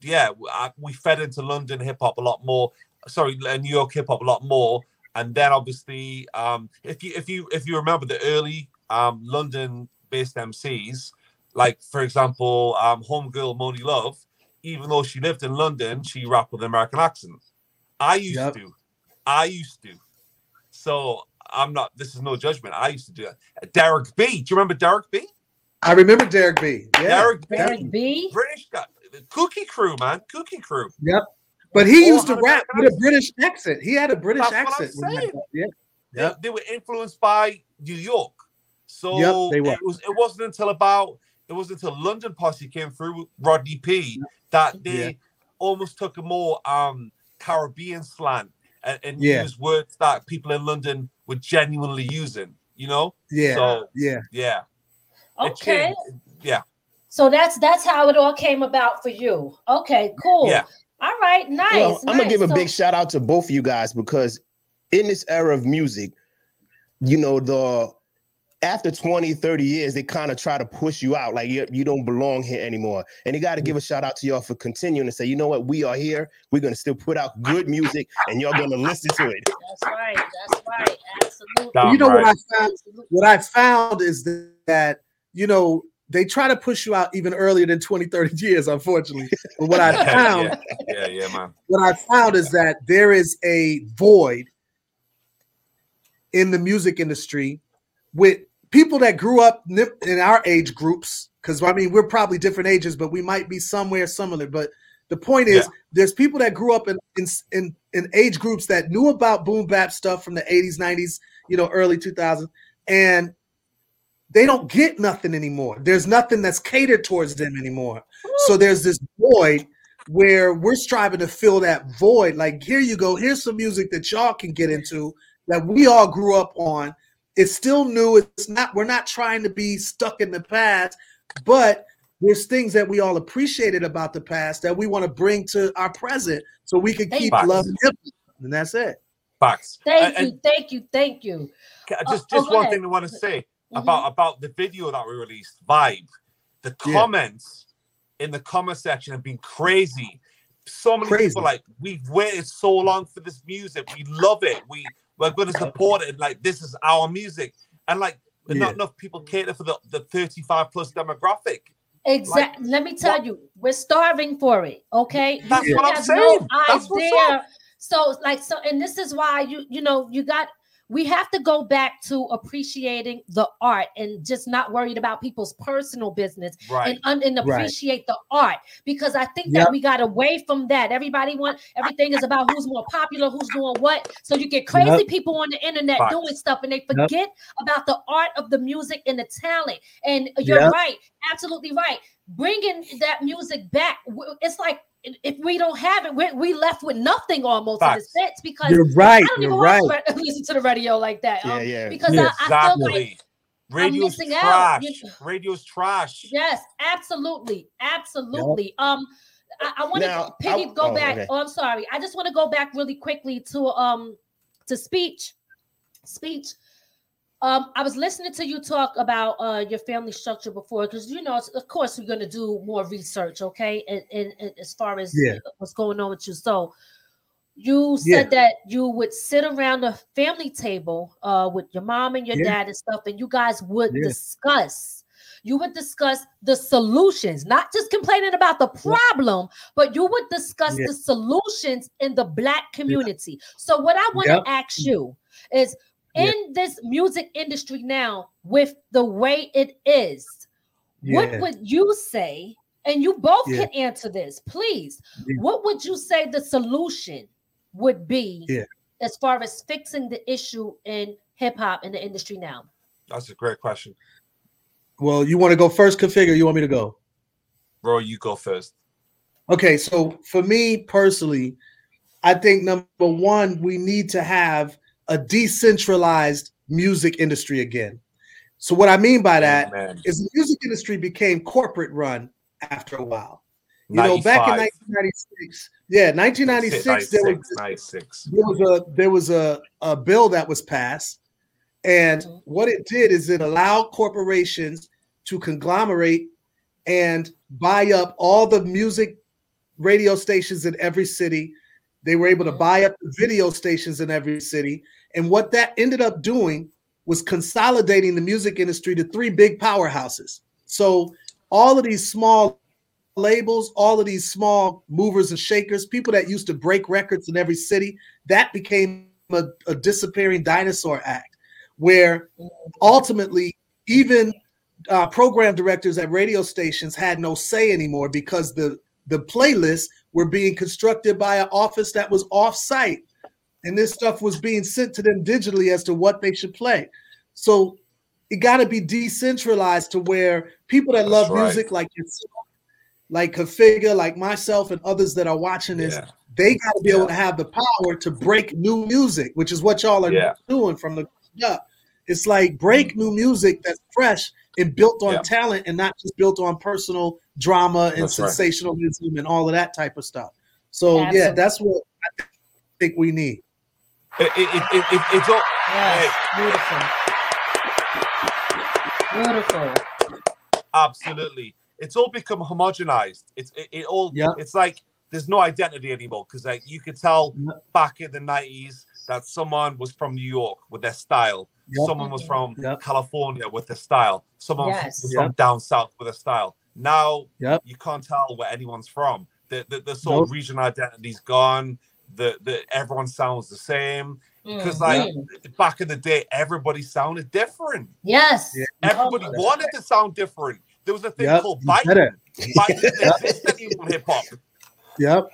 yeah, I, we fed into London hip hop a lot more. Sorry, uh, New York hip hop a lot more. And then obviously, um, if you if you if you remember the early um, London-based MCs, like for example, um, homegirl Monie Love, even though she lived in London, she rapped with an American accent. I used Yep. to, I used to. So I'm not. This is no judgment. I used to do that. Derek B. Do you remember Derek B? I remember Derek B. Yeah, Derek B. Derek B. British guy, Cookie Crew, man, Cookie Crew. Yep. But he All used to rap American with a British accent. He had a British That's what I'm accent. when saying. Yeah, They, Yep. they were influenced by New York. So Yep, they were. it was it wasn't until about it wasn't until London Posse came through with Rodney P that they Yeah. almost took a more um Caribbean slant and, and Yeah. used words that people in London were genuinely using, you know? yeah, So yeah. yeah. Okay. Yeah. So that's that's how it all came about for you. Okay, cool. Yeah. All right, nice. Well, I'm gonna give a So- big shout out to both of you guys because in this era of music, you know, the after 20, 30 years, they kind of try to push you out like you, you don't belong here anymore. And you got to give a shout out to y'all for continuing to say, you know what, we are here. We're gonna still put out good music, and y'all gonna listen to it. That's right. That's right. Absolutely. Damn you know right. what I found? What I found is that you know they try to push you out even earlier than 20, 30 years, unfortunately. But what I found, yeah, yeah, yeah, man. what I found is that there is a void in the music industry with people that grew up in our age groups. Because I mean, we're probably different ages, but we might be somewhere similar. But the point is, Yeah. there's people that grew up in, in in in age groups that knew about boom bap stuff from the 80s, 90s, you know, early 2000s, and they don't get nothing anymore. There's nothing that's catered towards them anymore. So there's this void where we're striving to fill that void. Like, here you go. Here's some music that y'all can get into that we all grew up on. It's still new. It's not, we're not trying to be stuck in the past, but there's things that we all appreciated about the past that we want to bring to our present so we can Thank keep you. loving hip hop. And that's it. Facts. Thank And- you. Thank you. Thank you. Oh, just oh, just go one ahead. thing I want to say Mhm. about about the video that we released, Vibe. The Yeah. comments in the comment section have been crazy. So many Crazy. people like we've waited so long for this music. We love it. We we're going to support it. Like this is our music, and like Yeah. not enough people cater for the the 35 plus demographic. Exactly. Let me tell what- you, we're starving for it. Okay. That's You what I'm saying. No That's what's idea. So, like, so, and this is why you, you know, you got. We have to go back to appreciating the art and just not worried about people's personal business Right. and, and Right. appreciate the art because I think Yep. that we got away from that. Everybody want everything is about who's more popular, who's doing what. So you get crazy Yep. people on the internet Facts. doing stuff and they forget about the art of the music and the talent. And you're Yep. right, absolutely right. Bringing that music back, it's like if we don't have it, we're, we left with nothing almost in a sense because You're right. I don't even You're right. watch re- listen to the radio like that. Yeah, um, yeah. Because Yeah, I, I feel like Exactly. Radio's missing out. trash. You- Radio's trash. Yes, absolutely, absolutely. Um, I, I want to piggy go oh, back. okay. Oh, I'm sorry. I just want to go back really quickly to um to speech, speech. Um, I was listening to you talk about uh your family structure before because you know, of course, we're gonna do more research, okay, and, and, and as far as Yeah. what's going on with you. So, you said that you would sit around a family table uh with your mom and your Yeah. dad and stuff, and you guys would Yeah. discuss. You would discuss the solutions, not just complaining about the problem, but you would discuss Yeah. the solutions in the black community. So, what I want to ask you is Yeah. in this music industry now, with the way it is, what would you say? And you both Yeah. can answer this, please. Yeah. What would you say the solution would be Yeah. as far as fixing the issue in hip hop in the industry now? That's a great question. Well, you want to go first, configa? You want me to go? Bro, you go first. Okay, so for me personally, I think number one, we need to have a decentralized music industry again. So what I mean by that Amen. is the music industry became corporate run after a while. You know, back in 95. 1996, yeah, 1996, there was 96, 96. there was a there was a, a bill that was passed, and what it did is it allowed corporations to conglomerate and buy up all the music radio stations in every city. They were able to buy up the video stations in every city, and what that ended up doing was consolidating the music industry to three big powerhouses. So all of these small labels, all of these small movers and shakers, people that used to break records in every city, that became a, a disappearing dinosaur act where ultimately even uh, program directors at radio stations had no say anymore because the the playlists were being constructed by an office that was off-site and this stuff was being sent to them digitally as to what they should play so it got to be decentralized to where people that That's love right. music like yourself, like Configa, like myself and others that are watching this, Yeah. they got to be Yeah. able to have the power to break new music, which is what y'all are Yeah. doing from the up. It's like break mm. new music that's fresh and built on Yeah. talent and not just built on personal drama and That's right. sensationalism and all of that type of stuff. So yeah, that's what I think we need. It, it, it, it, it- it's all. Yes, Hey, beautiful. Beautiful. absolutely. It's all become homogenized. It's it, it all. Yeah. It's like there's no identity anymore because like you could tell Yeah. back in the '90s that someone was from New York with their style. Yeah. Someone was from Yep. California with their style. Someone Yes. was Yep. from down south with a style. Now Yep. you can't tell where anyone's from. The the, the sort of Nope. regional identity's gone. The the everyone sounds the same because Mhm. like back in the day everybody sounded different. yes. Yeah. Everybody Oh, wanted to sound different. There was a thing Yep, called you biting. Biting didn't exist anymore in hip hop. Yep.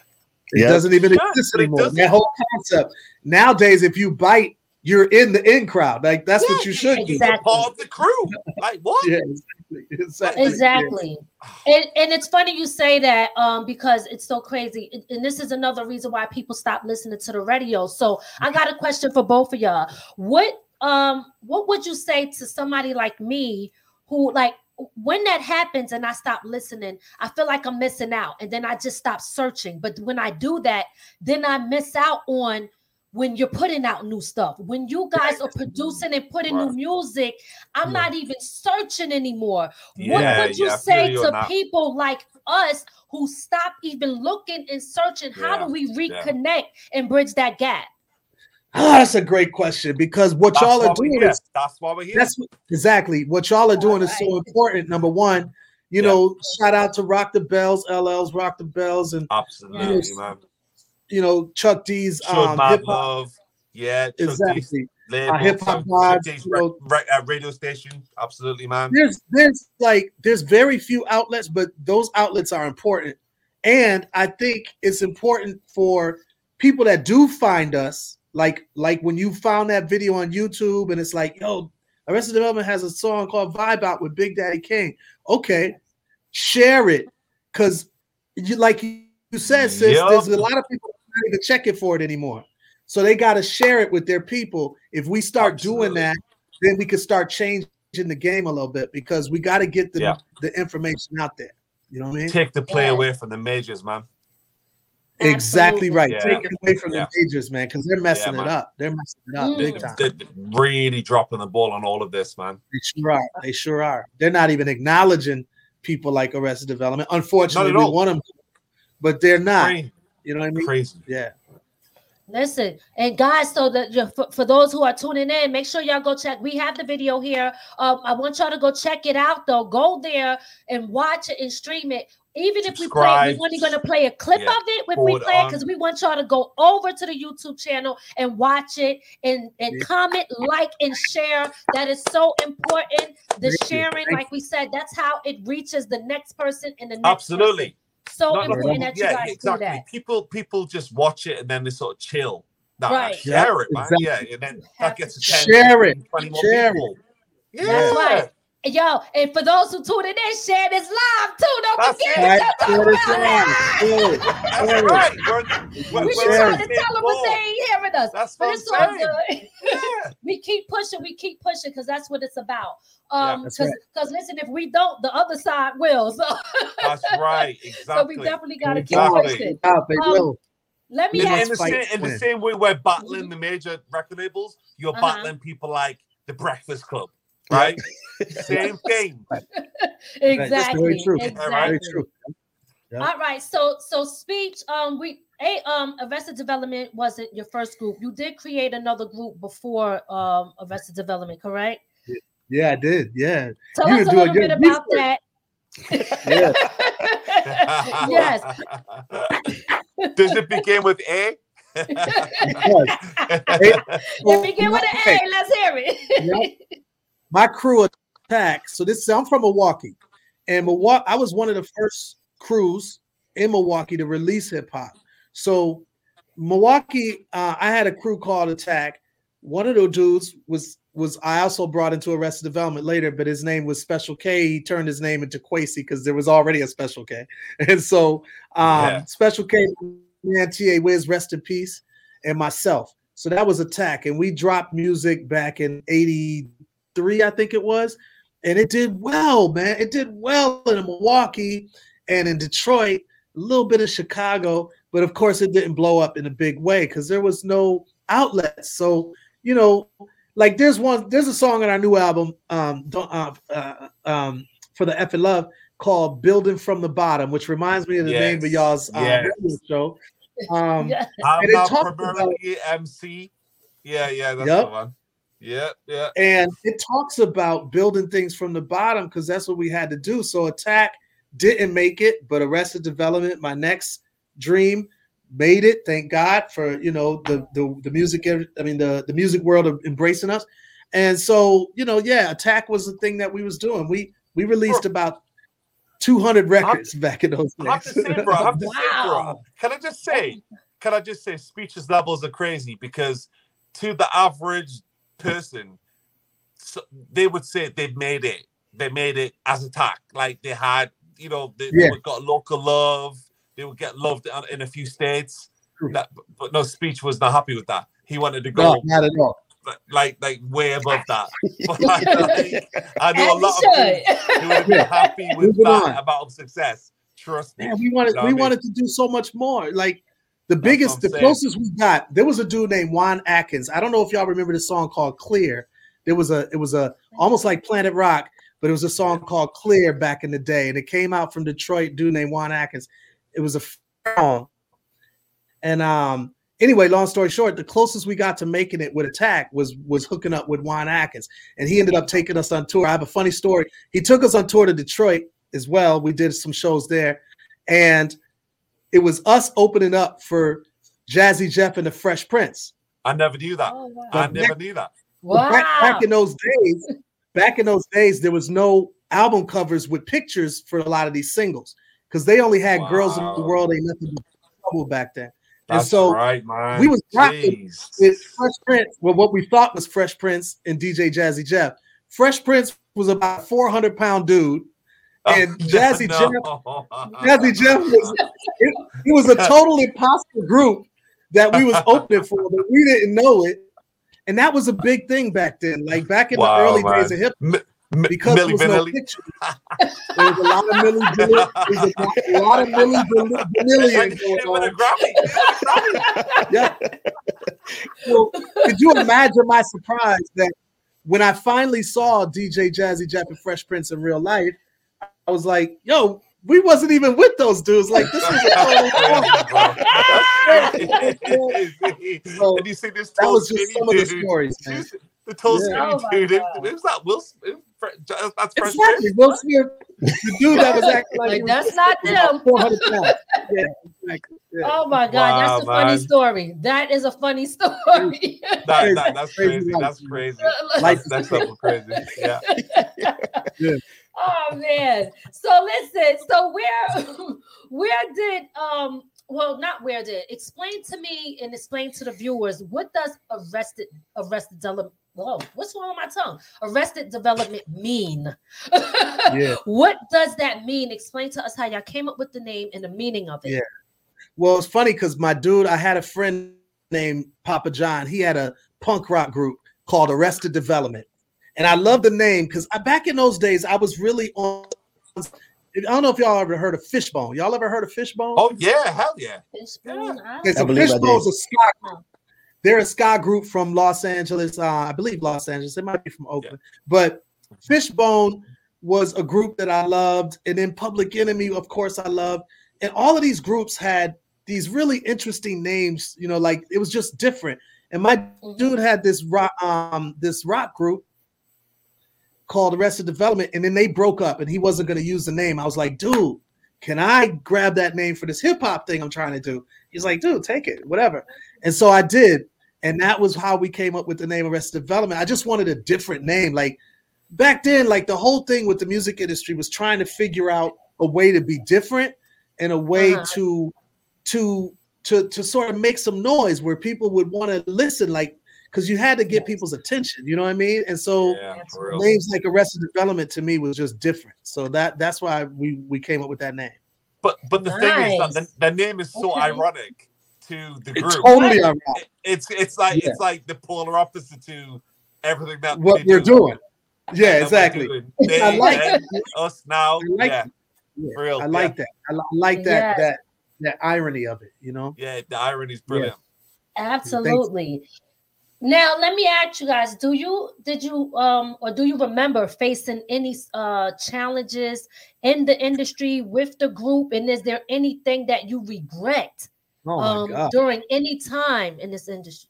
It Yep. doesn't even Yeah, exist anymore. That whole concept. Nowadays, if you bite, you're in the in crowd. Like that's what you should do. You're Exactly. part of the crew. Like what? Yeah, exactly. Exactly. Exactly. And, and it's funny you say that um, because it's so crazy. And- And this is another reason why people stop listening to the radio. So I got a question for both of y'all. What um what would you say to somebody like me who like when that happens and I stop listening, I feel like I'm missing out and then I just stop searching. But when I do that, then I miss out on when you're putting out new stuff. When you guys are producing and putting new music, I'm Yeah. not even searching anymore. Yeah, what would you yeah, say you to that. people like us who stop even looking and searching? How do we yeah. reconnect and bridge that gap? Ah, that's a great question because what That's y'all are doing here. is That's why we're here. that's what, exactly what y'all are doing is so important. Number one, you Yeah. know, shout out to Rock the Bells, LL's Rock the Bells, and Absolutely, Yes. man. You know Chuck D's um, hip hop. Yeah, Chuck Exactly. Uh, hip-hop Chuck- Chuck vibes, you know. ra- uh, radio station. Absolutely, man. there's there's like there's very few outlets but those outlets are important and i think it's important for people that do find us like like when you found that video on youtube and it's like yo arrested development has a song called vibe out with big daddy kane okay share it because you like you said sis Yup. there's a lot of people not even checking for it anymore so they got to share it with their people if we start doing that then we could start changing the game a little bit because we got to get the, Yeah. the information out there. You know what I mean? Take the play Yeah. away from the majors, man. Exactly Absolutely. right. Yeah. Take it away from Yeah. the majors, man, because they're messing Yeah, it up. They're messing it up Mm. big time. They're really dropping the ball on all of this, man. They sure are. They sure are. They're not even acknowledging people like Arrested Development. Unfortunately, we want them, but they're not. Crazy. You know what I mean? Crazy. Yeah. Listen, and guys, so that you- for, for those who are tuning in, make sure y'all go check. We have the video here. Um, I want y'all to go check it out, though. Go there and watch it and stream it. Even if we play, Subscribe. we're only going to play a clip Yeah. of it if we play it because we want y'all to go over to the YouTube channel and watch it and and Yeah. comment, like, and share. That is so important. The Thank sharing, like we said, that's how it reaches the next person and the next person. Absolutely. So No, no, important no, that you yeah, guys exactly. do that. People people just watch it and then they sort of chill. No, Right. share Yeah, it, man. exactly. Yeah, and then that gets to 10, share it. 20 more Share it. Yeah, That's right. Yo, and for those who tuned in, share this live too. Don't That's forget right. to Share this about live. it. That's right. We're, we're, We we're just sharing. trying to tell them what they ain't hearing us. That's But it's I'm all good. Yeah. we keep pushing, we keep pushing because that's what it's about. Um, that's because because listen, if we don't, the other side will. So, That's right. Exactly. so we definitely gotta keep pushing. Out, they Um. Let me in, Midnight in the ask fight same, in the same way we're battling the major record labels, you're Uh-huh. battling people like the Breakfast Club, right? same thing. exactly. very true. Exactly. Very true. Yeah. All right. So so speech. Um, we a um Arrested Development wasn't your first group. You did create another group before um Arrested Development, correct? Yeah, I did. Yeah. Tell You us a little it. bit You're about that. Yeah. yes. Does it begin with A? If we get with an A, let's hear it. my crew attack. So this I'm from Milwaukee, and Milwaukee. I was one of the first crews in Milwaukee to release hip hop. So Milwaukee, uh, I had a crew called Attack. One of those dudes was was I also brought into Arrested Development later, but his name was Special K. He turned his name into Quasi because there was already a Special K, and so um, Yeah. Special K, man, T.A. Wiz, rest in peace, and myself. So that was Attack, and we dropped music back in '83, I think it was, and it did well, man. It did well in Milwaukee and in Detroit, a little bit of Chicago, but of course it didn't blow up in a big way because there was no outlets. So you know, like there's one, there's a song on our new album, um, don't, uh, uh, um, for the F and Love called "Building from the Bottom," which reminds me of the name of Yes, y'all's um, yes. radio show. Um, Yeah. I'm And it not talks primarily MC. Yeah, yeah, that's Yup. the one. Yeah, yeah. and it talks about building things from the bottom because that's what we had to do. So attack didn't make it, but Arrested Development, my next dream, made it. Thank God for you know the the, the music. I mean the the music world of embracing us. And so you know, yeah, attack was the thing that we was doing. We we released about 200 records back in those I have to days. say, bro. I have to say, bro. Wow. Can I just say? Can I just say? Speeches levels are crazy because to the average person, so they would say they made it. They made it as attack. Like they had, you know, they, Yeah. they got local love. They would get loved in a few states. That- but no, speech was not happy with that. He wanted to no, go not at all. like like way above that. Like, I know a lot you of people who would have been happy with Moving that on. about success. Trust me. Yeah, we wanted know we I mean? wanted to do so much more. Like the That's biggest, the saying. closest we got, there was a dude named Juan Atkins. I don't know if y'all remember this song called Clear. There was a, it was a almost like Planet Rock, but it was a song called Clear back in the day, and it came out from Detroit. Dude named Juan Atkins. It was a song, and um. Anyway, long story short, the closest we got to making it with Attack was was hooking up with Juan Atkins, and he ended up taking us on tour. I have a funny story. He took us on tour to Detroit as well. We did some shows there, and it was us opening up for Jazzy Jeff and the Fresh Prince. I never knew that. Oh, wow. I never knew that. But Back, Wow. back in those days, back in those days, there was no album covers with pictures for a lot of these singles because they only had "Girls in the World Ain't Nothing But Trouble" back then. And That's so right, man. we was rocking Jeez. With Fresh Prince, well, what we thought was Fresh Prince and DJ Jazzy Jeff. Fresh Prince was about a 400 pound dude, and Jazzy Jeff Jazzy Jeff was it, it was a total imposter group that we was opening for, but we didn't know it. And that was a big thing back then. Like back in Wow, the early man. days of hip M- M- because Milli there was no Vanilli. picture. There was a lot of Milli Vanilli, there was a lot, of Milli Van- Vanillion With going a on. Grammy. Yeah. So, could you imagine my surprise that when I finally saw DJ Jazzy Jeff and Fresh Prince in real life, I was like, yo, we wasn't even with those dudes. Like this was a total That's. So, and you see this that was just skinny some of the dude. stories, man. The tall, Yeah. skinny Oh my dude. It, God. it was that Will Smith. That's Fresh Exactly. Will Smith, the dude that was acting like, Like, he was that's not them. Yeah, exactly. Yeah. Oh my God, Wow, that's a funny story. That is a funny story. That, that, that's Crazy crazy. That's crazy. Life That's next level crazy. Yeah. Oh man. So listen, so where where did um well not where did explain to me and explain to the viewers what does arrested arrested Dele- Whoa, what's wrong with my tongue? Arrested development mean? Yeah. What does that mean? Explain to us how y'all came up with the name and the meaning of it. Yeah. Well, it's funny because my dude, I had a friend named Papa John. He had a punk rock group called Arrested Development. And I love the name because back in those days, I was really on. I don't know if y'all ever heard of Fishbone. Y'all ever heard of Fishbone? Oh yeah, hell yeah. Fishbone, I- Okay, so I believe I Fishbone's a ska group. They're a ska group from Los Angeles. Uh, I believe Los Angeles. It might be from Oakland. But Fishbone was a group that I loved. And then Public Enemy, of course, I loved. And all of these groups had these really interesting names, you know, like it was just different. And my Mhm. dude had this rock, um, this rock group called Arrested Development, and then they broke up, and he wasn't going to use the name. I was like, dude, can I grab that name for this hip hop thing I'm trying to do? He's like, dude, take it, whatever. And so I did, and that was how we came up with the name Arrested Development. I just wanted a different name, like back then, like the whole thing with the music industry was trying to figure out a way to be different and a way Uh-huh. to to to to sort of make some noise where people would want to listen, like because you had to get people's attention. You know what I mean? And so Yeah, for real. names like Arrested Development to me was just different. So that that's why we we came up with that name. But but the thing is that the, the name is so Okay. ironic to the group. It's group. totally ironic It- it's it's like Yeah. it's like the polar opposite to everything that what they we're do. doing. Yeah, that we're exactly. doing. I like them, us now. I like yeah. Yeah, for real. I like that. I like that Yes. that that irony of it. You know. yeah. yeah, the irony is brilliant. Absolutely. Now let me ask you guys: Do you did you um or do you remember facing any uh challenges in the industry with the group? And is there anything that you regret Oh um god. during any time in this industry?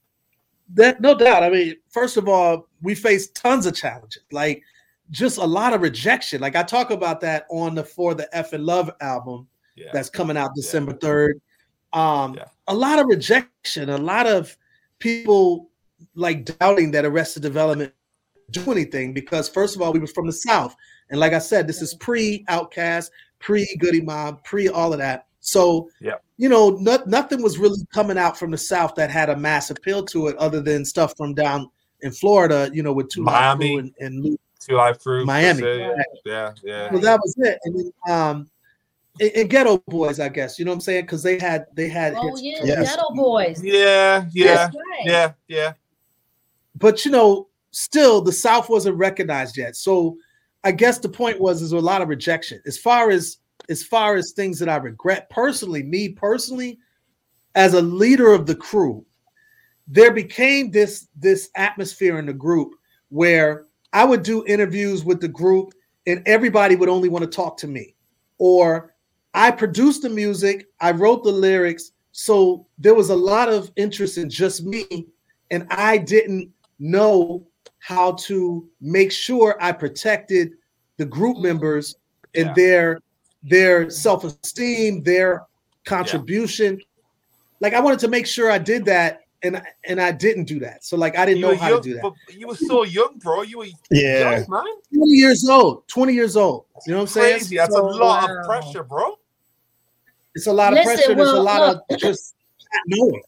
That no doubt. I mean, first of all, we faced tons of challenges, like just a lot of rejection. Like I talk about that on the For the F and Love album Yeah, that's coming out December 3rd. Um, Yeah. a lot of rejection, a lot of people like doubting that Arrested Development do anything because first of all, we were from the South. And like I said, this is pre OutKast, pre Goodie Mob, pre all of that. So Yeah. you know, no, nothing was really coming out from the South that had a mass appeal to it, other than stuff from down in Florida, you know, with two Miami. And, and two live through Miami. Yeah, yeah, yeah. well, that was it. And then, um, and, and Geto Boys, I guess. You know what I'm saying? Because they had they had Oh hits. yeah, Yes. Geto Boys. Yeah, yeah, right. yeah, yeah. But you know, still the South wasn't recognized yet. So I guess the point was there's a lot of rejection. As far as as far as things that I regret personally, me personally, as a leader of the crew, there became this this atmosphere in the group where I would do interviews with the group and everybody would only want to talk to me. Or I produced the music, I wrote the lyrics, so there was a lot of interest in just me and I didn't know how to make sure I protected the group mm. members and Yeah. their their self-esteem, their contribution. Like I wanted to make sure I did that and I- and I didn't do that. So like I didn't You know how young, to do that. but you were so young, bro. You were Yeah. young, man. 20 years old, 20 years old. You know what I'm saying? Crazy. That's So, a lot Wow. of pressure, bro. It's a lot of Listen, pressure. There's a lot look. of just not knowing.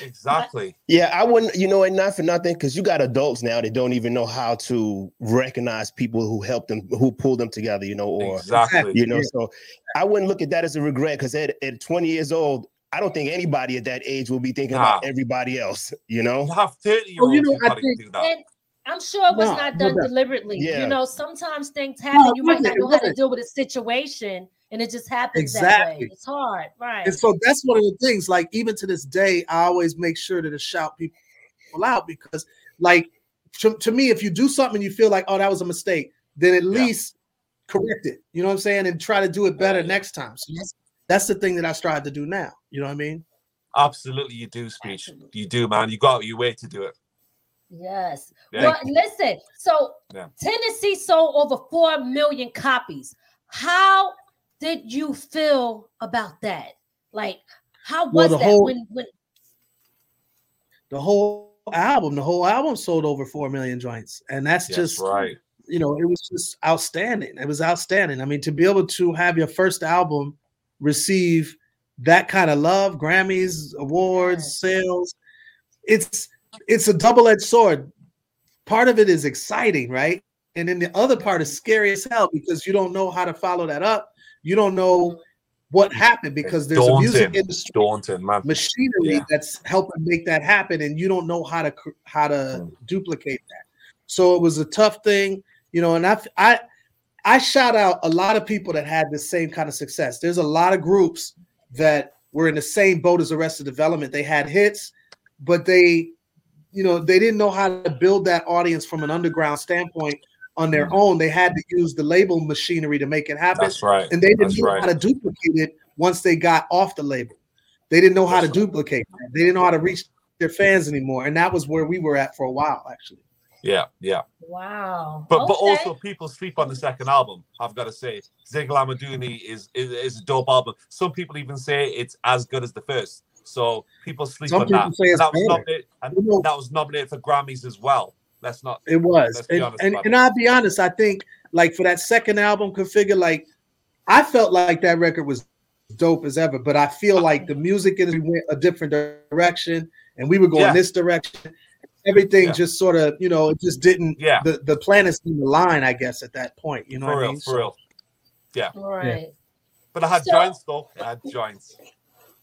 Exactly. Yeah, I wouldn't, you know, and not for nothing, because you got adults now that don't even know how to recognize people who helped them, who pulled them together, you know, or Exactly. you know. Yeah. So I wouldn't look at that as a regret because at, at 20 years old, I don't think anybody at that age will be thinking about everybody else, you know. You have 30 year Well, olds you know, who I think, and I'm sure it was No, not done doubt. deliberately. Yeah. You know, sometimes things happen. you might not know how to deal with a situation, and it just happens that Exactly. way. It's hard, right? And so that's one of the things. Like even to this day, I always make sure to just shout people out because, like, to, to me, if you do something and you feel like, oh, that was a mistake, then at Yeah. least correct it. You know what I'm saying, and try to do it better Yeah. next time. So that's that's the thing that I strive to do now. You know what I mean? Absolutely, you do, speech. Absolutely. You do, man. You got your way to do it. Yes. Yeah. Well, listen. So Yeah. Tennessee sold over four million copies. How did you feel about that? Like, how was the that whole- when when The whole album, the whole album sold over four million joints, and that's Yes, just right. you know, it was just outstanding. It was outstanding. I mean, to be able to have your first album receive that kind of love, Grammys, awards, sales, it's it's a double-edged sword. part of it is exciting, right? And then the other part is scary as hell because you don't know how to follow that up. You don't know what happened because there's a music industry daunting, man. machinery Yeah. that's helping make that happen, and you don't know how to how to Mm. duplicate that. So it was a tough thing, you know. And I I I shout out a lot of people that had the same kind of success. There's a lot of groups that were in the same boat as Arrested Development. They had hits, but they, you know, they didn't know how to build that audience from an underground standpoint on their Mm. own. They had to use the label machinery to make it happen That's right. and they didn't That's know right. how to duplicate it once they got off the label. They didn't know how to right. duplicate that. They didn't know how to reach their fans anymore, and that was where we were at for a while, actually. Yeah, yeah. Wow. But but also people sleep on the second album. I've got to say, Zingalamaduni is, is is a dope album. Some people even say it's as good as the first. So people sleep Some on people that. say it's that was nominated, and that was nominated for Grammys as well. Let's not. It was, and, and, and. I'll be honest. I think like for that second album, configa like I felt like that record was dope as ever, but I feel like the music industry went a different direction, and we were going Yeah. this direction. Everything Yeah. just sort of, you know, it just didn't. Yeah. The the planets didn't align, I guess, at that point. You know for what I real, mean? for real. Yeah. Right. But I had So- joints though. I had joints.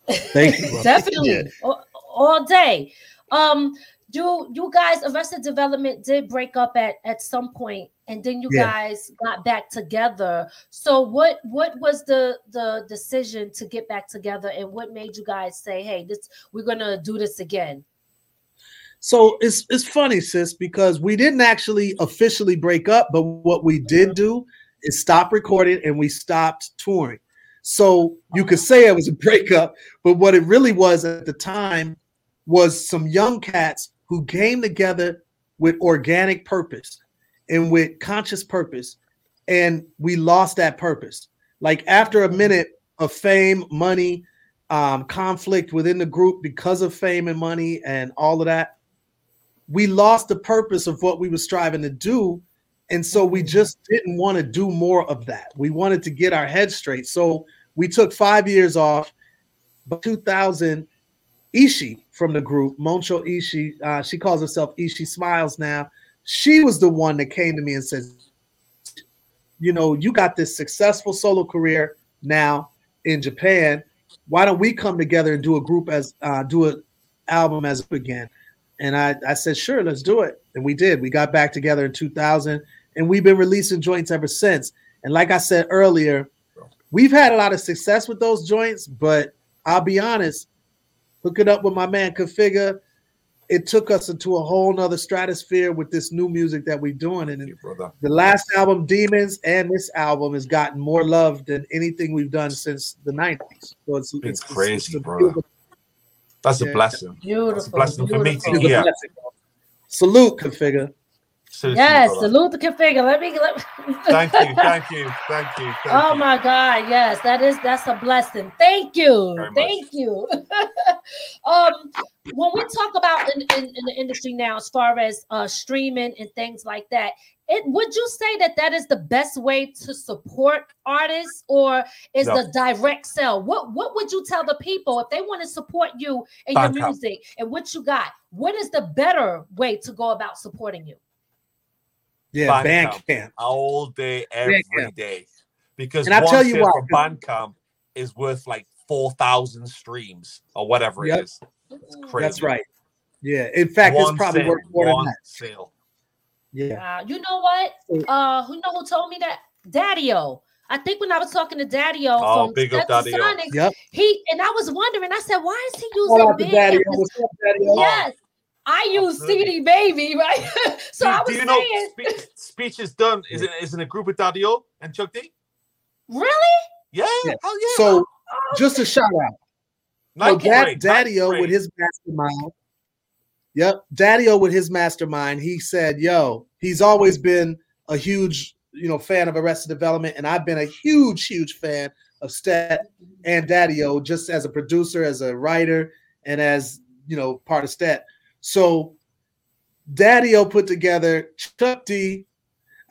Thank you. bro. Definitely. All, all day. Um, you you guys Arrested Development did break up at at some point, and then you Yeah. guys got back together. So what what was the the decision to get back together, and what made you guys say, "Hey, this we're gonna do this again"? So it's it's funny, sis, because we didn't actually officially break up, but what we did mm-hmm. do is stop recording and we stopped touring. So you could say it was a breakup, but what it really was at the time was some young cats who came together with organic purpose and with conscious purpose, and we lost that purpose. Like after a minute of fame, money, um, conflict within the group because of fame and money and all of that, we lost the purpose of what we were striving to do. And so we just didn't want to do more of that. We wanted to get our heads straight. So we took five years off. But 2000, Eshe from the group, Montsho Eshe, uh, she calls herself Eshe Smiles now. She was the one that came to me and said, You know, you got this successful solo career now in Japan. Why don't we come together and do a group as uh, do an album as again? And I, I said, sure, let's do it. And we did. We got back together in 2000 and we've been releasing joints ever since. And like I said earlier, we've had a lot of success with those joints, but I'll be honest, hooking up with my man Configa, it took us into a whole nother stratosphere with this new music that we're doing. And you, brother. the last album, Demons, and this album has gotten more love than anything we've done since the 90s. So it's, It's crazy, a brother. That's a Yeah. blessing. Beautiful. That's a blessing for me to hear. Salute, Configa. Seriously, Yes, the configa. Let me. Let Thank you, thank you, thank you. Thank Oh you. my God! Yes, that is that's a blessing. Thank you, Very much. thank you. um, when we talk about in, in, in the industry now, as far as uh, streaming and things like that, it would you say that that is the best way to support artists, or is No. the direct sell? What What would you tell the people if they want to support you and your Bandcamp. music and what you got? What is the better way to go about supporting you? Yeah, Bandcamp. Bandcamp. all day, every Bandcamp. day. Because And I'll one tell you sale why, from Bandcamp is worth like four thousand streams or whatever Yep. it is. It's crazy. That's right. Yeah. In fact, One it's probably sale, worth more than that. sale. Yeah. Uh, you know what? Uh, who know who told me that? Daddy-O. I think when I was talking to Daddy-O Oh, from big up Daddy-O. Stetsasonic, Yep. he and I was wondering. I said, why is he using out to big? Daddy. Because- What's up, Daddy? Yes, I use Absolutely. CD Baby, right? so do, I was do you know saying, Spe- speech is done is in, is in a group with Daddy O and Chuck D? really? Yeah, Yeah. hell yeah. So oh, just a shout out. So Nike Dad, Daddy O with his mastermind. Yep. Daddy O with his mastermind, he said, yo, he's always been a huge, you know, fan of Arrested Development. And I've been a huge, huge fan of Stat and Daddy O, just as a producer, as a writer, and as you know, part of Stet. So Daddy O put together Chuck D.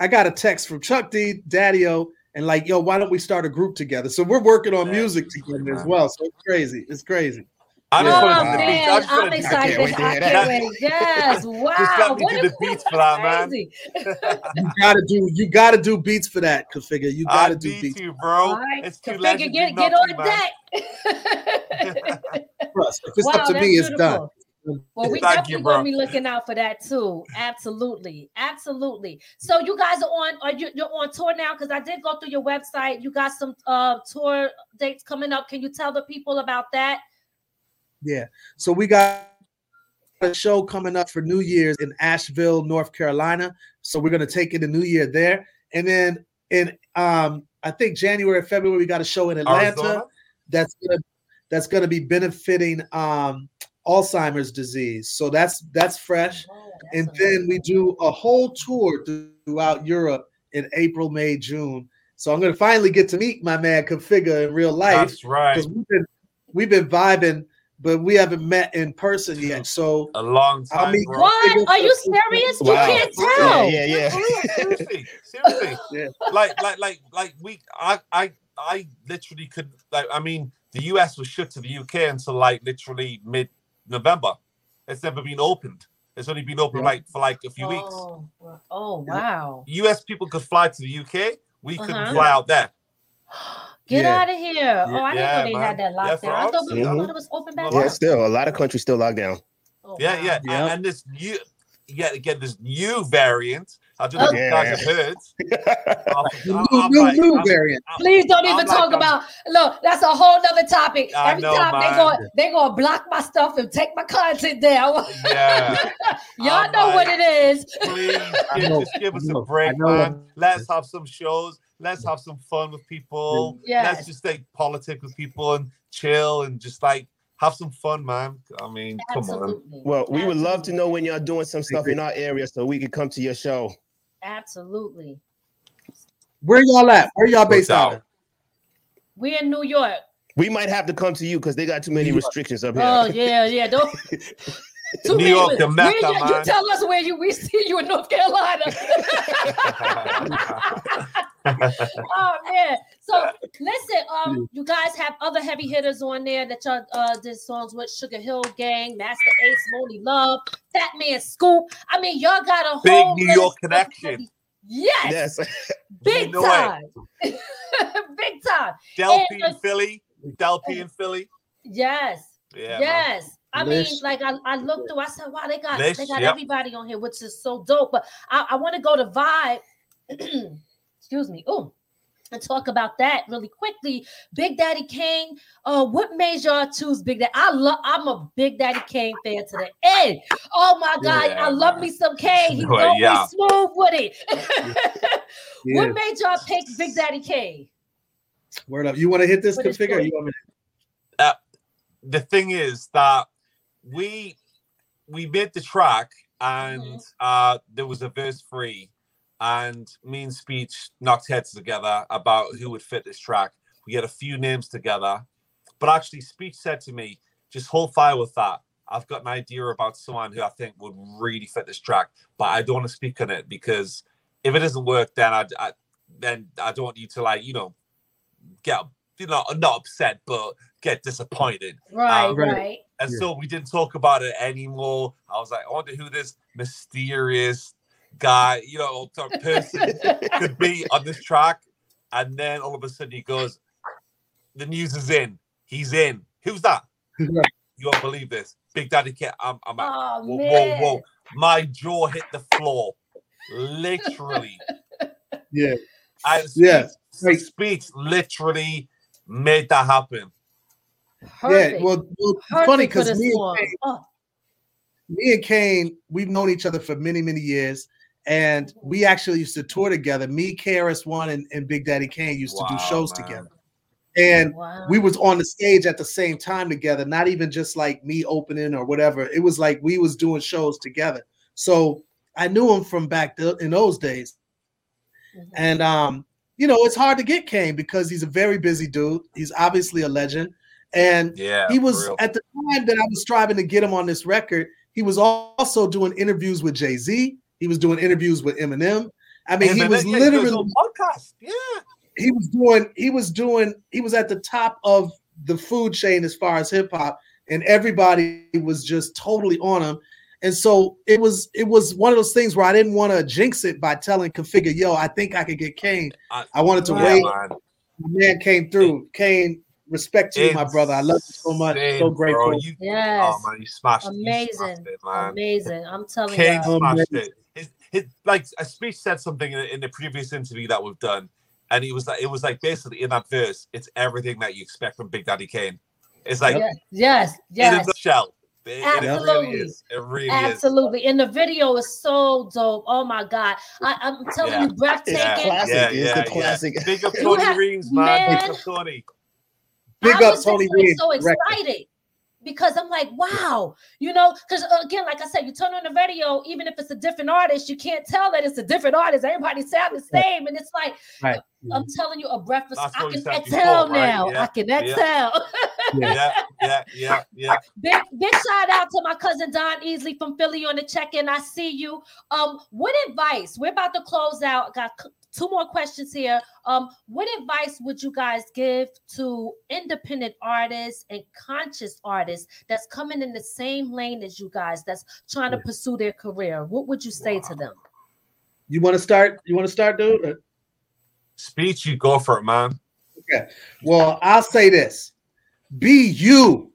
I got a text from Chuck D, Daddy O, and like, yo, why don't we start a group together? So we're working on Yeah, music together as well. So it's crazy. It's crazy. I just oh, wow. the beats. I just I'm want to excited. wait I can't wait. Yes, wow. let me what do a the beats for that, man. You gotta do you gotta do beats for that, configa. You gotta do need beats to, bro. All right, It's too configa, get, not get on man. deck. for us. If it's wow, up to that's me, it's done. Beautiful. Well, we Thank definitely gonna be looking out for that too. Absolutely, absolutely. So you guys are on, are you you're on tour now? Because I did go through your website. You got some uh tour dates coming up. Can you tell the people about that? Yeah. So we got a show coming up for New Year's in Asheville, North Carolina. So we're gonna take it to New Year there. And then in um, I think January, February, we got a show in Atlanta Arizona? that's gonna that's gonna be benefiting um Alzheimer's disease. So that's that's fresh. Oh, and then we do a whole tour throughout Europe in April, May, June. So I'm gonna finally get to meet my man Configa in real life That's right. because we've been we've been vibing, but we haven't met in person yet. So A long I'll time, meet- bro. What? Are you serious? You can't tell. yeah, yeah. For real, seriously, seriously. Yeah. Like, like, like, like we, I, I, I literally could, like, I mean, the US was shut to the UK until like literally mid-November. It's never been opened. It's only been open Yeah. like for like a few weeks. Oh, oh wow. US people could fly to the UK. We couldn't Uh-huh. fly out there. Get Yeah. out of here. Oh, I didn't Yeah, know they man. had that Yeah, for lockdown. I us, thought, we- I yeah. thought it was open back Yeah, Yeah, up. still a lot of countries still locked down. Oh, Yeah, wow. yeah, Yeah. And, and this new, yeah, again, this new variant. I don't Oh. you guys have heard. the I'm- new, I'm new, like- new I'm- variant. I'm- Please don't I'm even like, talk um, about. Look, that's a whole nother topic. I Every know, time they man. go, they gonna block my stuff and take my content down. Yeah. Y'all I'm know what it is. please give, know, just give us I a know, break, man. Let's have some shows. Let's have some fun with people. Yes. Let's just like politic with people and chill and just like have some fun, man. I mean, come on. Well, we would love to know when y'all doing some stuff in our area so we could come to your show. Absolutely. Where y'all at? Where y'all based doubt. out of? We in New York. We might have to come to you because they got too many restrictions up here. Oh yeah, yeah. Don't. Too New York, the where Mecca, you, you tell us where you we see you in North Carolina. oh man. So listen, um, you guys have other heavy hitters on there that y'all uh did songs with Sugarhill Gang, Masta Ace, Monie Love, Fatman Scoop. I mean, y'all got a Big whole New York connection. Yes, yes. big You time. big time. Del And P in Philly. Del P in Philly. Yes. Yeah. man. yes. I mean, like I, I looked through, I said, wow, they got Lish, they got yep. everybody on here, which is so dope. But I, I want to go to Vibe, excuse me, oh, and talk about that really quickly. Big Daddy Kane, uh, what made y'all choose Big Daddy? I love I'm a Big Daddy Kane fan to the end. Oh my god, Yeah, I love me some Kane. He's Well, always yeah. smooth with it. Yeah. What made y'all pick Big Daddy Kane? Word up. You want to hit this What is configa? You want me the thing is that we we made the track and uh there was a verse free and me and speech knocked heads together about who would fit this track we had a few names together but actually speech said to me just hold fire with that i've got an idea about someone who i think would really fit this track but i don't want to speak on it because if it doesn't work then i, I then i don't want you to like you know get you know not upset but get disappointed Right, Um, Right. right. and Yeah. so we didn't talk about it anymore. I was like, I wonder who this mysterious guy, you know, sort of person could be on this track. And then all of a sudden he goes, The news is in. He's in. Who's that? Right. You won't believe this. Big Daddy Cat. I'm, I'm like, Oh whoa, man. whoa, whoa. My jaw hit the floor. Literally. Yeah. I Yeah, speech, right. speech literally made that happen. Perfect. Yeah. Well, well it's funny because me and. Kane, Oh, me and Kane, we've known each other for many, many years. And we actually used to tour together. Me, KRS One, and, and Big Daddy Kane used to do shows man. together. And wow. we was on the stage at the same time together, not even just like me opening or whatever. It was like we was doing shows together. So I knew him from back th- in those days. Mhm. And um, you know, it's hard to get Kane because he's a very busy dude. He's obviously a legend. And Yeah. he was real. at the time that I was striving to get him on this record, he was also doing interviews with Jay-Z. He was doing interviews with Eminem. I mean, he was yeah, literally podcast. Yeah. he was doing he was doing he was at the top of the food chain as far as hip hop and everybody was just totally on him. And so it was it was one of those things where I didn't want to jinx it by telling Configa, yo, I think I could get Kane. I, I wanted to wait. man. My man came through. Kane, respect to you, my brother. I love you so much. Insane, So grateful. Bro. You, oh, Yes. Oh man, you smashed, you Amazing. smashed it, man. Amazing. I'm telling Kane you. smashed Amazing. it. His, his, like a speech said something in, in the previous interview that we've done, and he was like, it was like basically in that verse, it's everything that you expect from Big Daddy Kane. It's like Yes, yes, in a yes. nutshell. It, it really Absolutely. is. It really is. Absolutely. And the video is so dope. Oh my God. I, I'm telling Yeah. you, breathtaking. It's classic. Yeah, it's yeah, the yeah. classic. Big up Tony have- Reams, man. man. Big up Tony. Big I up was Tony just like, Reed. so record. Excited because I'm like, wow, you know, because again, like I said, you turn on the radio, even if it's a different artist, you can't tell that it's a different artist. Everybody sound the same, and it's like Right. I'm telling you, a breath. That's I can said exhale before, right? now. Yeah, I can exhale. Yeah, yeah, yeah, yeah. big big shout out to my cousin Don Easley from Philly on the check-in. I see you. Um, what advice? We're about to close out. Got c- two more questions here. Um, what advice would you guys give to independent artists and conscious artists that's coming in the same lane as you guys, that's trying to pursue their career? What would you say to them? You want to start? You want to start, dude? Speech, you go for it, man. Okay. Well, I'll say this be you.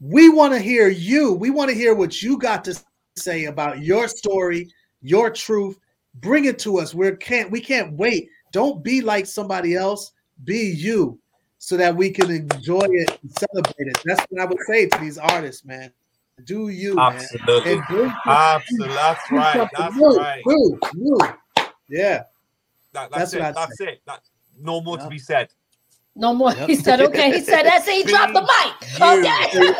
We want to hear you. We want to hear what you got to say about your story, your truth. Bring it to us. We can't we can't wait. Don't be like somebody else. Be you so that we can enjoy it and celebrate it. That's what I would say to these artists, man. Do you, man. Absolutely. And Absolutely. That's right. That's new, right. new, new. Yeah. That, That's that's, it. what I'd That's it. That, no more Yeah. to be said. No more. Yep. He said, okay. He said, that's it. He dropped the mic. You. Okay.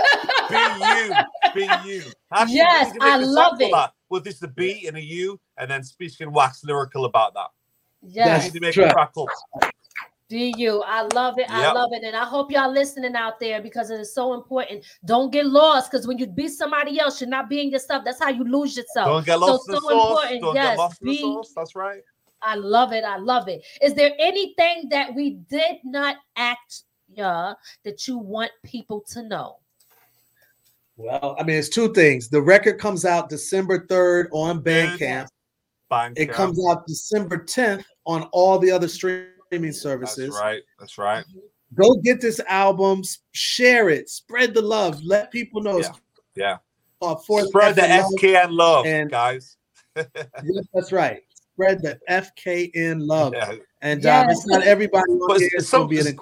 Be you. Be you. Actually, Yes, we need to make I a song love it. That. Well, this is a B and a U, and then speech can wax lyrical about that. We yes. need to make it crack up. Do you? I love it. I love it. And I hope y'all listening out there because it is so important. Don't get lost because when you be somebody else, you're not being yourself. That's how you lose yourself. Don't get lost in so the sauce. important. Don't Yes, get lost in the be- sauce. That's right. I love it. I love it. Is there anything that we did not act yeah, that you want people to know? Well, I mean, it's two things. The record comes out December 3rd on Bandcamp. Bang. It comes out December 10th on all the other streaming That's services. right. That's right. Go get this album, share it, spread the love, let people know. it's Yeah. uh, for Spread the F and love. Love, and- guys. Yes, that's right. Spread the FKN love. Yeah. And um, it's not everybody on But here. It's some, be an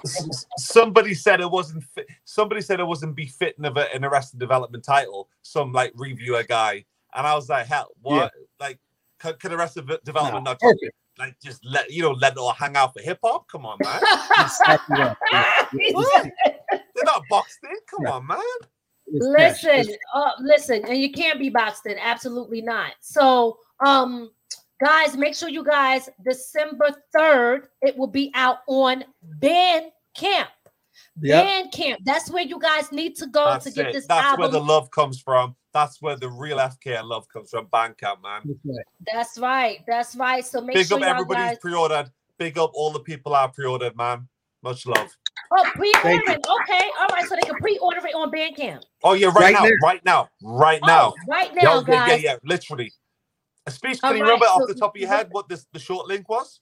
somebody said it wasn't. Fit, somebody said it wasn't befitting of an Arrested Development title. Some like reviewer guy, and I was like, hell, what? Like, could, could Arrested Development Nah, not just, like just let you know let it all hang out for hip hop? Come on, man. They're not boxed in. Come Yeah. on, man. Listen, uh, listen, and you can't be boxed in. Absolutely not. So, um, guys, make sure you guys December third, it will be out on Bandcamp. Yep. Bandcamp. That's where you guys need to go That's to get it. this That's album. where the love comes from. That's where the real FKN love comes from. Bandcamp, man. That's right. That's right. That's right. So make Big sure up y'all everybody guys. pre-ordered. Big up all the people I pre-ordered, man. Much love. Oh, pre-ordering. Okay. All right. So they can pre-order it on Bandcamp. Oh yeah, right, Right now, now. right now, right now. Oh, right Yeah, now, yeah, yeah, yeah, literally. A speech. All Can you remember so- off the top of your head what this the short link was?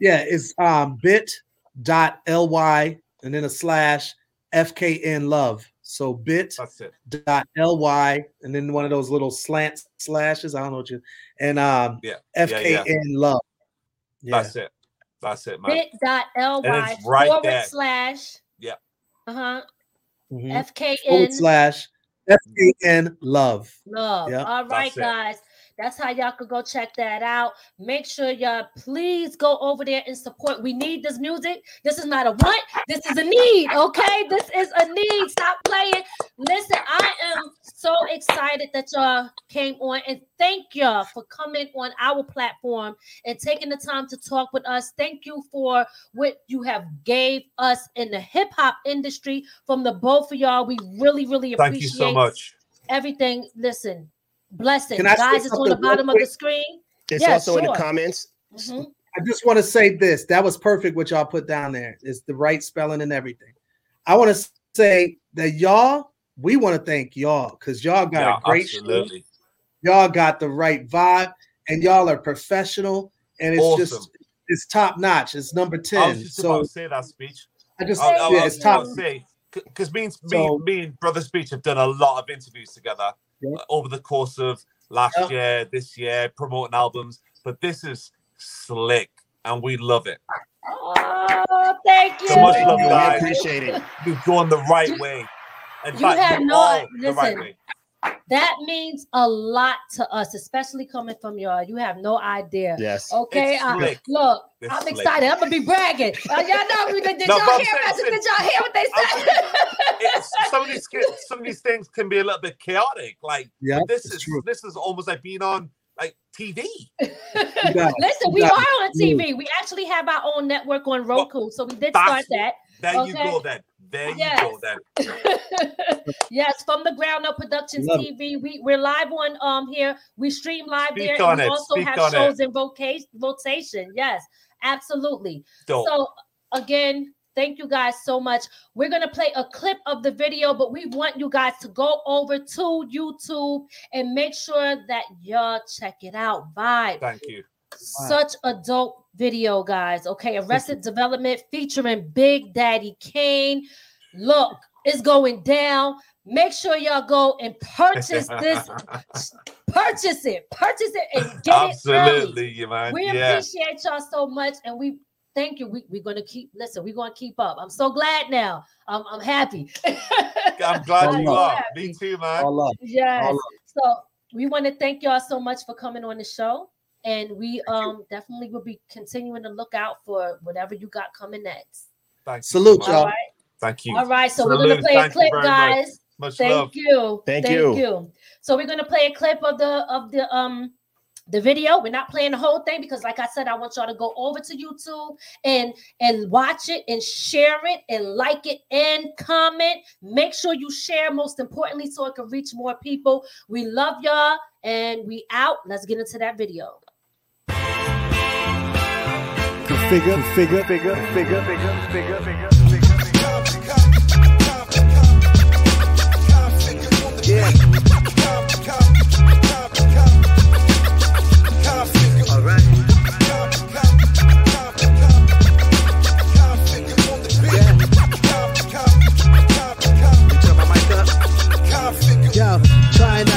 Yeah, it's um bit.ly and then a slash FKN love. So bit dot ly and then one of those little slant slashes. I don't know what you and um Yeah, yeah, FKN yeah. love. Yeah. That's it. That's it, man. Bit.ly it's right forward there. slash. Yeah. Uh-huh. Mhm. FKN Forward slash FKN love. love. Yeah, All right, that's it. guys. That's how y'all could go check that out. Make sure y'all please go over there and support. We need this music. This is not a want. This is a need. Okay, this is a need. Stop playing. Listen, I am so excited that y'all came on, and thank y'all for coming on our platform and taking the time to talk with us. Thank you for what you have gave us in the hip hop industry from the both of y'all. We really, really appreciate Thank you so much. everything. Listen, blessing. Can I Guys, it's on the something real bottom of the screen. It's Yeah, also in the sure. comments. Mhm. I just want to say this. That was perfect what y'all put down there. It's the right spelling and everything. I want to say that y'all we want to thank y'all because y'all got Yeah, a great show. absolutely. Y'all got the right vibe, and y'all are professional, and it's Awesome. just it's top notch. It's number I was ten. just So about to say that speech. I just I, I, I yeah, was it's just top. about because me, and- me, So- me and Brother Speech have done a lot of interviews together Yeah. uh, over the course of last Yeah. year, this year, promoting albums. But this is slick, and we love it. Oh, thank you. So much love, I guys. appreciate it. You've gone the right way. In You fact, have you're no- all the right way. That means a lot to us, especially coming from y'all. You have no idea. Yes. Okay, It's I- slick. look, It's I'm slick. excited. I'm gonna be bragging. Uh, y'all know me. Did, did No, y'all hear saying- Did y'all hear what they said? It's, some of these some of these things can be a little bit chaotic. Like Yeah, this is true. this is almost like being on like TV. got. Listen, You we are on TV. We actually have our own network on Roku, so we did start that. There you Okay. go. Then there you Yes. go. Then yes, from the Ground Up Productions Love. TV. We we're live on um here. We stream live Speak there. on and we also Speak have on it. shows in rotation. Rotation. Yes, absolutely. dope. So again, thank you guys so much. We're gonna play a clip of the video, but we want you guys to go over to YouTube and make sure that y'all check it out. Vibe. Thank you. Such a dope video, guys. Okay, Arrested Development featuring Big Daddy Kane. Look, it's going down. Make sure y'all go and purchase this. purchase it. Purchase it and get it early. Absolutely, man. We yeah. appreciate y'all so much, and we thank you. We, we're gonna keep listen. We're gonna keep up. I'm so glad now. I'm, I'm happy. I'm glad All you love. are. Me too, man. All love. yes. All love. So we want to thank y'all so much for coming on the show, and we um definitely will be continuing to look out for whatever you got coming next. Thank you Salute, so All y'all. right. Thank you. All right. So we're gonna play a Thank you clip, very much. guys. Much Thank love. you. Thank you. you. So we're gonna play a clip of the of the um the video. We're not playing the whole thing because, like I said, I want y'all to go over to YouTube and and watch it and share it and like it and comment. Make sure you share, most importantly, so it can reach more people. We love y'all and we out. Let's get into that video. Configa, configa, figure, figure, figure, figure, figure. Yeah.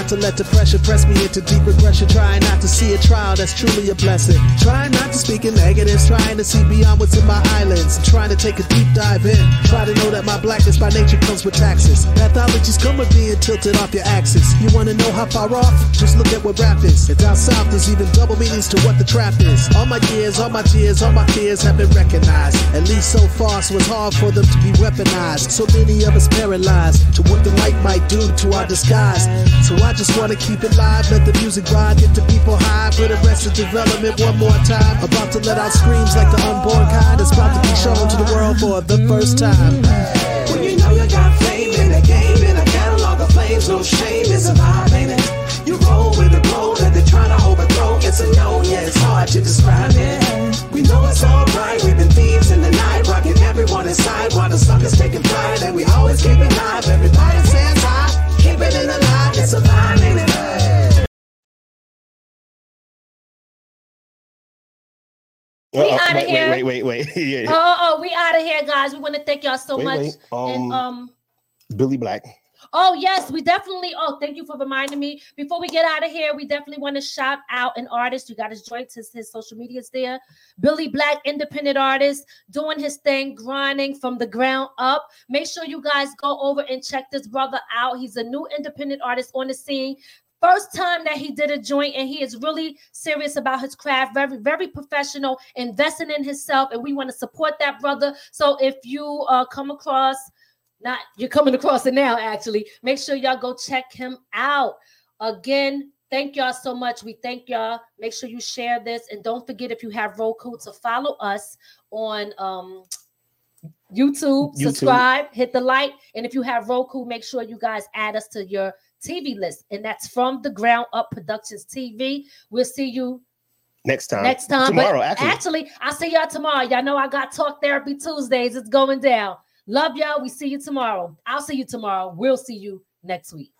To let the pressure press me into deep regression. Trying not to see a trial that's truly a blessing. Trying not to speak in negatives. Trying to see beyond what's in my eyelids. Trying to take a deep dive in. Try to know that my blackness by nature comes with taxes. Pathologies come with being tilted off your axis. You wanna know how far off? Just look at what rap is. And down south, there's even double meanings to what the trap is. All my years, all my tears, all my fears have been recognized. At least so far, so it's hard for them to be weaponized. So many of us paralyzed to what the light might do to our disguise. So I just wanna keep it live, let the music ride, get the people high. For the rest of development one more time. About to let out screams like the unborn kind. It's about to be shown to the world for the first time. When you know you got fame in the game, in a catalog of flames, no shame, it's a We uh, outta wait, here. wait, wait, wait, wait. yeah. Oh, oh, oh, we out of here, guys. We want to thank y'all so Wait, much. wait. and Um, um Billy Black. Oh, yes, we definitely. Oh, thank you for reminding me. Before we get out of here, we definitely want to shout out an artist. You got his joints, his, his social medias there. Billy Black, independent artist, doing his thing, grinding from the ground up. Make sure you guys go over and check this brother out. He's a new independent artist on the scene. First time that he did a joint, and he is really serious about his craft, very, very professional, investing in himself, and we want to support that brother. So if you uh, come across not you're coming across it now actually make sure y'all go check him out again thank y'all so much we thank y'all make sure you share this and don't forget if you have roku to follow us on um youtube, YouTube. subscribe hit the like and if you have roku make sure you guys add us to your tv list and that's from the ground up productions tv we'll see you Next time. next time Tomorrow, but actually. actually i'll see y'all tomorrow y'all know i got talk therapy tuesdays it's going down Love y'all. We see you tomorrow. I'll see you tomorrow. We'll see you next week.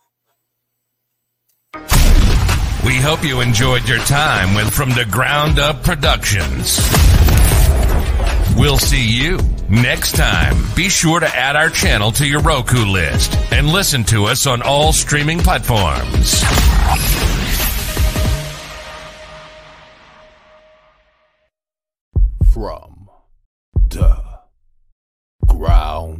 We hope you enjoyed your time with From the Ground Up Productions. We'll see you next time. Be sure to add our channel to your Roku list and listen to us on all streaming platforms. From the ground